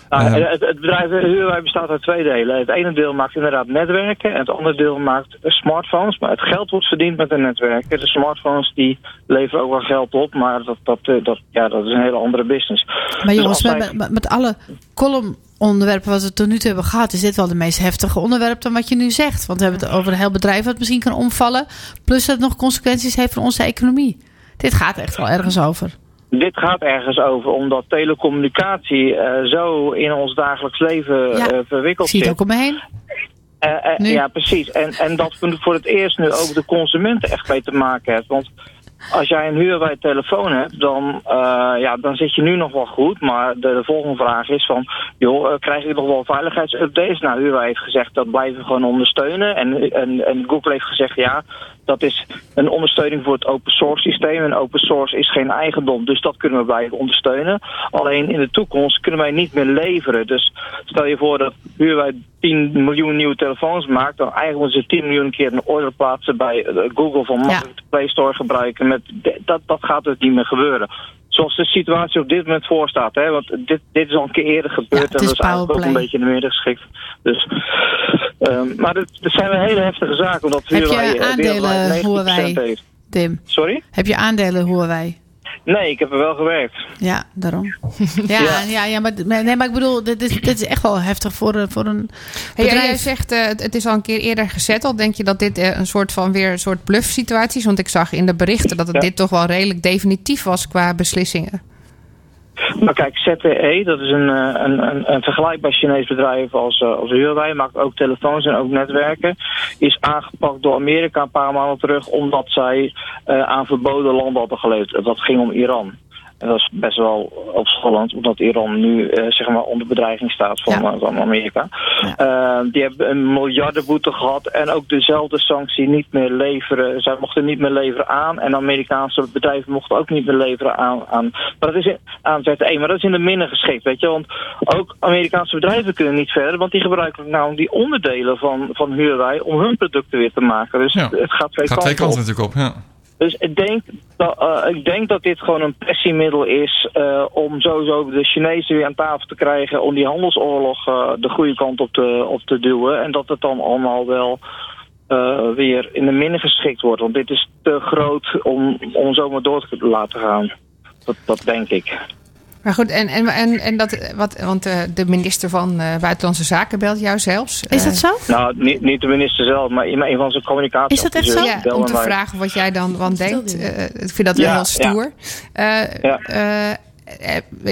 Nou,
Eh,
het, het bedrijf Huawei bestaat uit twee delen. Het ene deel maakt inderdaad netwerken en het andere deel maakt smartphones. Maar het geld wordt verdiend met de netwerken. De smartphones die leveren ook wel geld op, maar dat, dat, eh, dat, ja, dat is een hele andere business.
Maar
Dus
jongens, met, met, alle column-onderwerpen wat we tot nu toe hebben gehad, is dit wel de meest heftige onderwerp dan wat je nu zegt. Want we hebben het over een heel bedrijf wat misschien kan omvallen. Plus dat het nog consequenties heeft voor onze economie. Dit gaat echt wel ergens over.
Dit gaat ergens over, omdat telecommunicatie eh, zo in ons dagelijks leven
Ja,
eh,
Ik
verwikkeld
zie het
zit.
ook om me heen.
Eh, ja, precies. En, en dat voor het eerst nu ook de consumenten echt mee te maken heeft. Want als jij een huurwij telefoon hebt, dan, eh, ja, dan zit je nu nog wel goed. Maar de, de volgende vraag is van, joh, eh, krijg je nog wel veiligheidsupdates? Nou, Huawei heeft gezegd, dat blijven we gewoon ondersteunen. En, en, en Google heeft gezegd, ja, dat is een ondersteuning voor het open source systeem. En open source is geen eigendom, dus dat kunnen we blijven ondersteunen. Alleen in de toekomst kunnen wij niet meer leveren. Dus stel je voor dat Huawei 10 miljoen nieuwe telefoons maakt, dan eigenlijk moeten ze 10 miljoen keer een order plaatsen bij eh, Google van
Ja.
de Play Store gebruiken. Met, dat, dat gaat dus niet meer gebeuren. Zoals de situatie op dit moment voor staat. Hè? Want dit, dit is al een keer eerder gebeurd
Ja,
en dat is eigenlijk ook een beetje in de midden geschikt. Dus, ehm, maar dat, dat zijn wel hele heftige zaken. Omdat
Heb je
eh,
aandelen
wereldwijd 90%
Huawei?
heeft.
Tim,
Sorry?
heb je aandelen Huawei?
Nee, ik heb er wel gewerkt.
Ja, daarom. [LAUGHS] Ja, ja.
Ja.
ja, maar, nee, maar ik bedoel, dit is, dit is echt wel heftig voor, een- voor een
Hey,
bedrijf.
jij zegt eh, het- is al een keer eerder gezetteld. Denk je dat dit eh, een soort van weer een soort bluff situatie is? Want ik zag in de berichten dat het
Ja.
dit toch wel redelijk definitief was qua beslissingen.
Nou kijk, ZTE, dat is een, eh, een, een, een vergelijkbaar Chinees bedrijf als, eh, als Huawei, maakt ook telefoons en ook netwerken. Is aangepakt door Amerika een paar maanden terug omdat zij eh, aan verboden landen hadden geleverd. Dat ging om Iran. En dat is best wel opvallend, omdat Iran nu eh, zeg maar onder bedreiging staat van,
Ja.
van Amerika.
Ja.
Eh, die hebben een miljardenboete gehad en ook dezelfde sanctie niet meer leveren. Zij mochten niet meer leveren aan en Amerikaanse bedrijven mochten ook niet meer leveren aan. aan maar dat is in, aan ZTE, maar dat is in de minder geschikt, weet je. Want ook Amerikaanse bedrijven kunnen niet verder, want die gebruiken nou die onderdelen van, van Huawei om hun producten weer te maken. Dus
Ja.
het gaat twee
gaat twee
kanten op.
kanten natuurlijk op. Ja.
Dus ik denk, dat, eh, ik denk dat dit gewoon een pressiemiddel is eh, om sowieso de Chinezen weer aan tafel te krijgen om die handelsoorlog eh, de goede kant op te, op te duwen. En dat het dan allemaal wel weer in de minne geschikt wordt. Want dit is te groot om, om zomaar door te laten gaan. Dat, dat denk ik.
Maar goed, en, en, en, en dat, wat, want eh, de minister van eh, Buitenlandse Zaken belt jou zelfs.
Is dat
Eh,
zo?
Nou, niet, niet de minister zelf, maar een van zijn communicatie.
Is dat echt zo?
Ja, om te vragen wat jij dan van denkt. Eh, ik vind dat wel
Ja,
heel stoer. Eh,
Ja.
eh,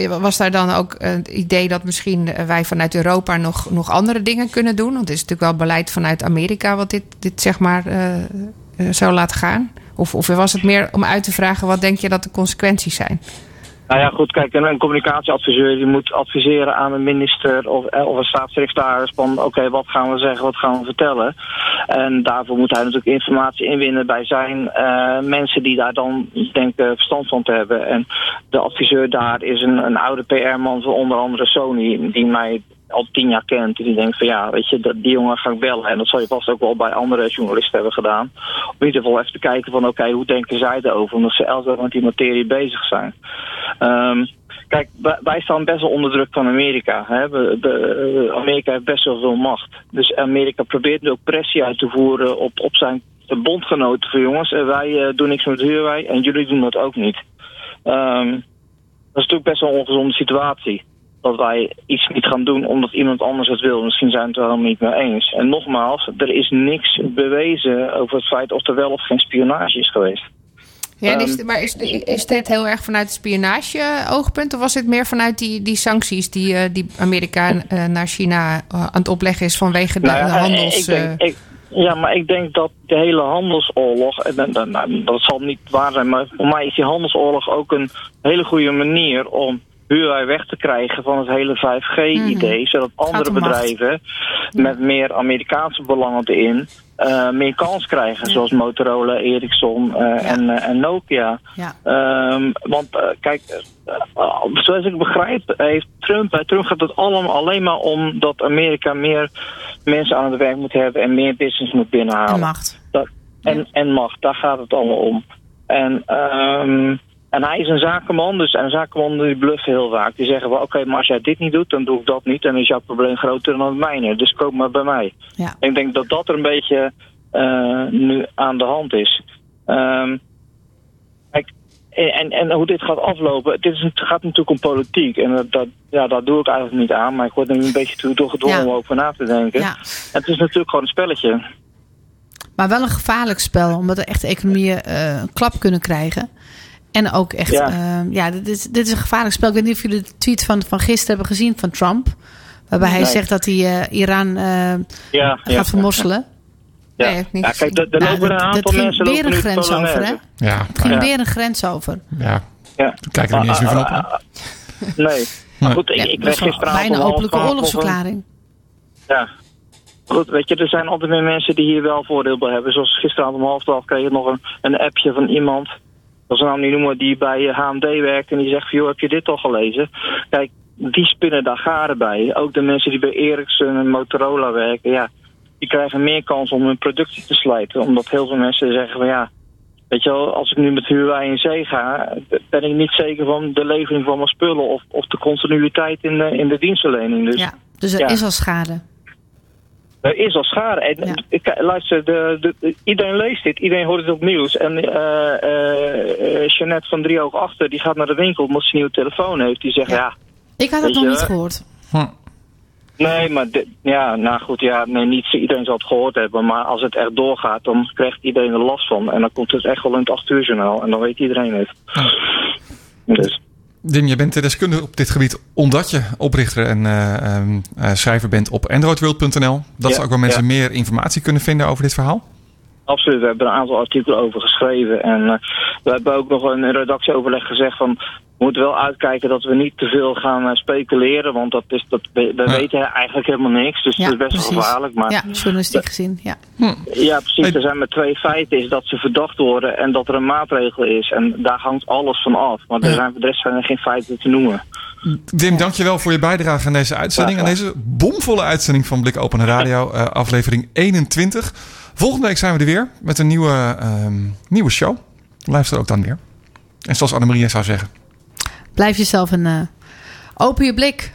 eh, was daar dan ook het idee dat misschien wij vanuit Europa nog, nog andere dingen kunnen doen? Want het is natuurlijk wel beleid vanuit Amerika wat dit, dit zeg maar zou laten gaan. Of, of was het meer om uit te vragen wat denk je dat de consequenties zijn?
Nou ja, goed, kijk, een, communicatieadviseur die moet adviseren aan een minister of, eh, of een staatssecretaris van oké, wat gaan we zeggen, wat gaan we vertellen. En daarvoor moet hij natuurlijk informatie inwinnen bij zijn eh, mensen die daar dan denken verstand van te hebben. En de adviseur daar is een, een oude PR-man van onder andere Sony, die mij al tien jaar kent. Die denkt van ja, weet je, dat, die jongen ga ik bellen. En dat zal je vast ook wel bij andere journalisten hebben gedaan. Om in ieder geval even te kijken van oké, hoe denken zij erover? Omdat ze dag met die materie bezig zijn. Ehm, kijk, wij, staan best wel onder druk van Amerika. Hè? De- Amerika heeft best wel veel macht. Dus Amerika probeert nu ook pressie uit te voeren op, op zijn bondgenoten. Van jongens, eh, wij eh, doen niks met huurwij en jullie doen dat ook niet. Ehm, dat is natuurlijk best wel een ongezonde situatie. Dat wij iets niet gaan doen omdat iemand anders het wil. Misschien zijn we het er helemaal niet mee eens. En nogmaals, er is niks bewezen over het feit of er wel of geen spionage is geweest.
Ja, is,
Ehm,
maar is, is dit heel erg vanuit het spionage-oogpunt? Of was dit meer vanuit die, die sancties die, eh, die Amerika eh, naar China eh, aan het opleggen is vanwege de,
Nou ja,
de handels...
Ik denk, ik, ja, maar ik denk dat de hele handelsoorlog, en dat zal niet waar zijn, maar voor mij is die handelsoorlog ook een hele goede manier om Huawei weg te krijgen van het hele 5G-idee, zodat andere
macht.
bedrijven met meer Amerikaanse belangen erin eh, meer kans krijgen, zoals Motorola, Ericsson eh, en, eh, en Nokia.
Ja.
Ehm, want kijk, zoals ik begrijp, heeft Trump, bij Trump gaat het allemaal alleen maar om dat Amerika meer mensen aan het werk moet hebben en meer business moet binnenhalen.
En macht.
Dat, en, en macht, daar gaat het allemaal om. En, ehm, en hij is een zakenman, dus een zakenman die bluffen heel vaak. Die zeggen wel, oké, maar als jij dit niet doet, dan doe ik dat niet. En dan is jouw probleem groter dan het mijne. Dus koop maar bij mij.
Ja.
Ik denk dat dat er een beetje eh, nu aan de hand is. Kijk, en, en hoe dit gaat aflopen, dit is, het gaat natuurlijk om politiek. En dat, dat, ja, daar doe ik eigenlijk niet aan. Maar ik word er nu een beetje toe doorgedwongen
Ja.
om over na te denken.
Ja.
En het is natuurlijk gewoon een spelletje.
Maar wel een gevaarlijk spel, omdat er echt economieën eh, een klap kunnen krijgen. En ook echt,
Ja.
ja, ja dit, is, dit is een gevaarlijk spel. Ik weet niet of jullie de tweet van, van gisteren hebben gezien van Trump. Waarbij hij
Nee.
zegt dat hij eh, Iran eh,
Ja, ja.
gaat vermosselen.
Ja,
Nee, heb ik niet
ja kijk, er, er
Nou,
lopen een
dat-
aantal mensen
weer
lopen
een grens over, hè?
Ja,
Het ging
Ja.
weer een grens over.
ja.
Ja.
Kijk er niet eens meer van op.
Ah, ah, ah, Nee. Maar goed, ik,
Ja,
ik kreeg gisteravond
bijna openlijke oorlogsverklaring.
Ja. Goed, weet je, er zijn altijd meer mensen die hier wel voordeel bij hebben. Zoals gisteravond om half twaalf kreeg ik nog een, een appje van iemand. Dat ze nou niet noemen, die bij eh, HMD werkt. En die zegt van, joh, heb je dit al gelezen? Kijk, die spinnen daar garen bij. Ook de mensen die bij Ericsson en Motorola werken, ja. Die krijgen meer kans om hun productie te slijten. Omdat heel veel mensen zeggen van, ja... Weet je wel, als ik nu met Huawei in zee ga, ben ik niet zeker van de levering van mijn spullen of, of de continuïteit in de, in de dienstverlening. Dus
Ja, dus er
Ja.
is al schade.
Er is al schade. En,
Ja.
ik, luister, de, de, de- iedereen leest dit, iedereen hoort het op nieuws. En eh eh Jeannette van Driehoog Achter, die gaat naar de winkel omdat ze een nieuwe telefoon heeft. Die zegt, ja,
Ik had het nog
je,
niet gehoord.
nee, maar ja, nou goed, ja, nee, niet iedereen zal het gehoord hebben. Maar als het echt doorgaat, dan krijgt iedereen er last van. En dan komt het echt wel in het 8 uur journaal. En dan weet iedereen het. Dus,
Dim, je bent deskundige op dit gebied omdat je oprichter en eh, ehm, eh, schrijver bent op androidworld.nl. Dat
Ja,
ze ook wel mensen
ja.
meer informatie kunnen vinden over dit verhaal.
Absoluut, we hebben er een aantal artikelen over geschreven. En eh, we hebben ook nog een redactieoverleg gezegd van... we moeten wel uitkijken dat we niet te veel gaan eh, speculeren. Want dat is, dat, we, we
Ja.
weten eigenlijk helemaal niks. Dus
Ja,
het is best wel
precies.
gevaarlijk. Maar
Ja, journalistiek gezien. Ja.
ja, precies.
Hey.
Er zijn maar twee feiten. Is dat ze verdacht worden en dat er een maatregel is. En daar hangt alles van af. Maar er zijn, voor de rest zijn er geen feiten te noemen.
Dim, dankjewel voor je bijdrage aan deze uitzending. Aan deze bomvolle uitzending van Blik Open Radio, eh, aflevering 21. Volgende week zijn we er weer met een nieuwe, ehm, nieuwe show. Luister ook dan weer. En zoals Annemarie zou zeggen.
Blijf jezelf een. Uh, open je blik.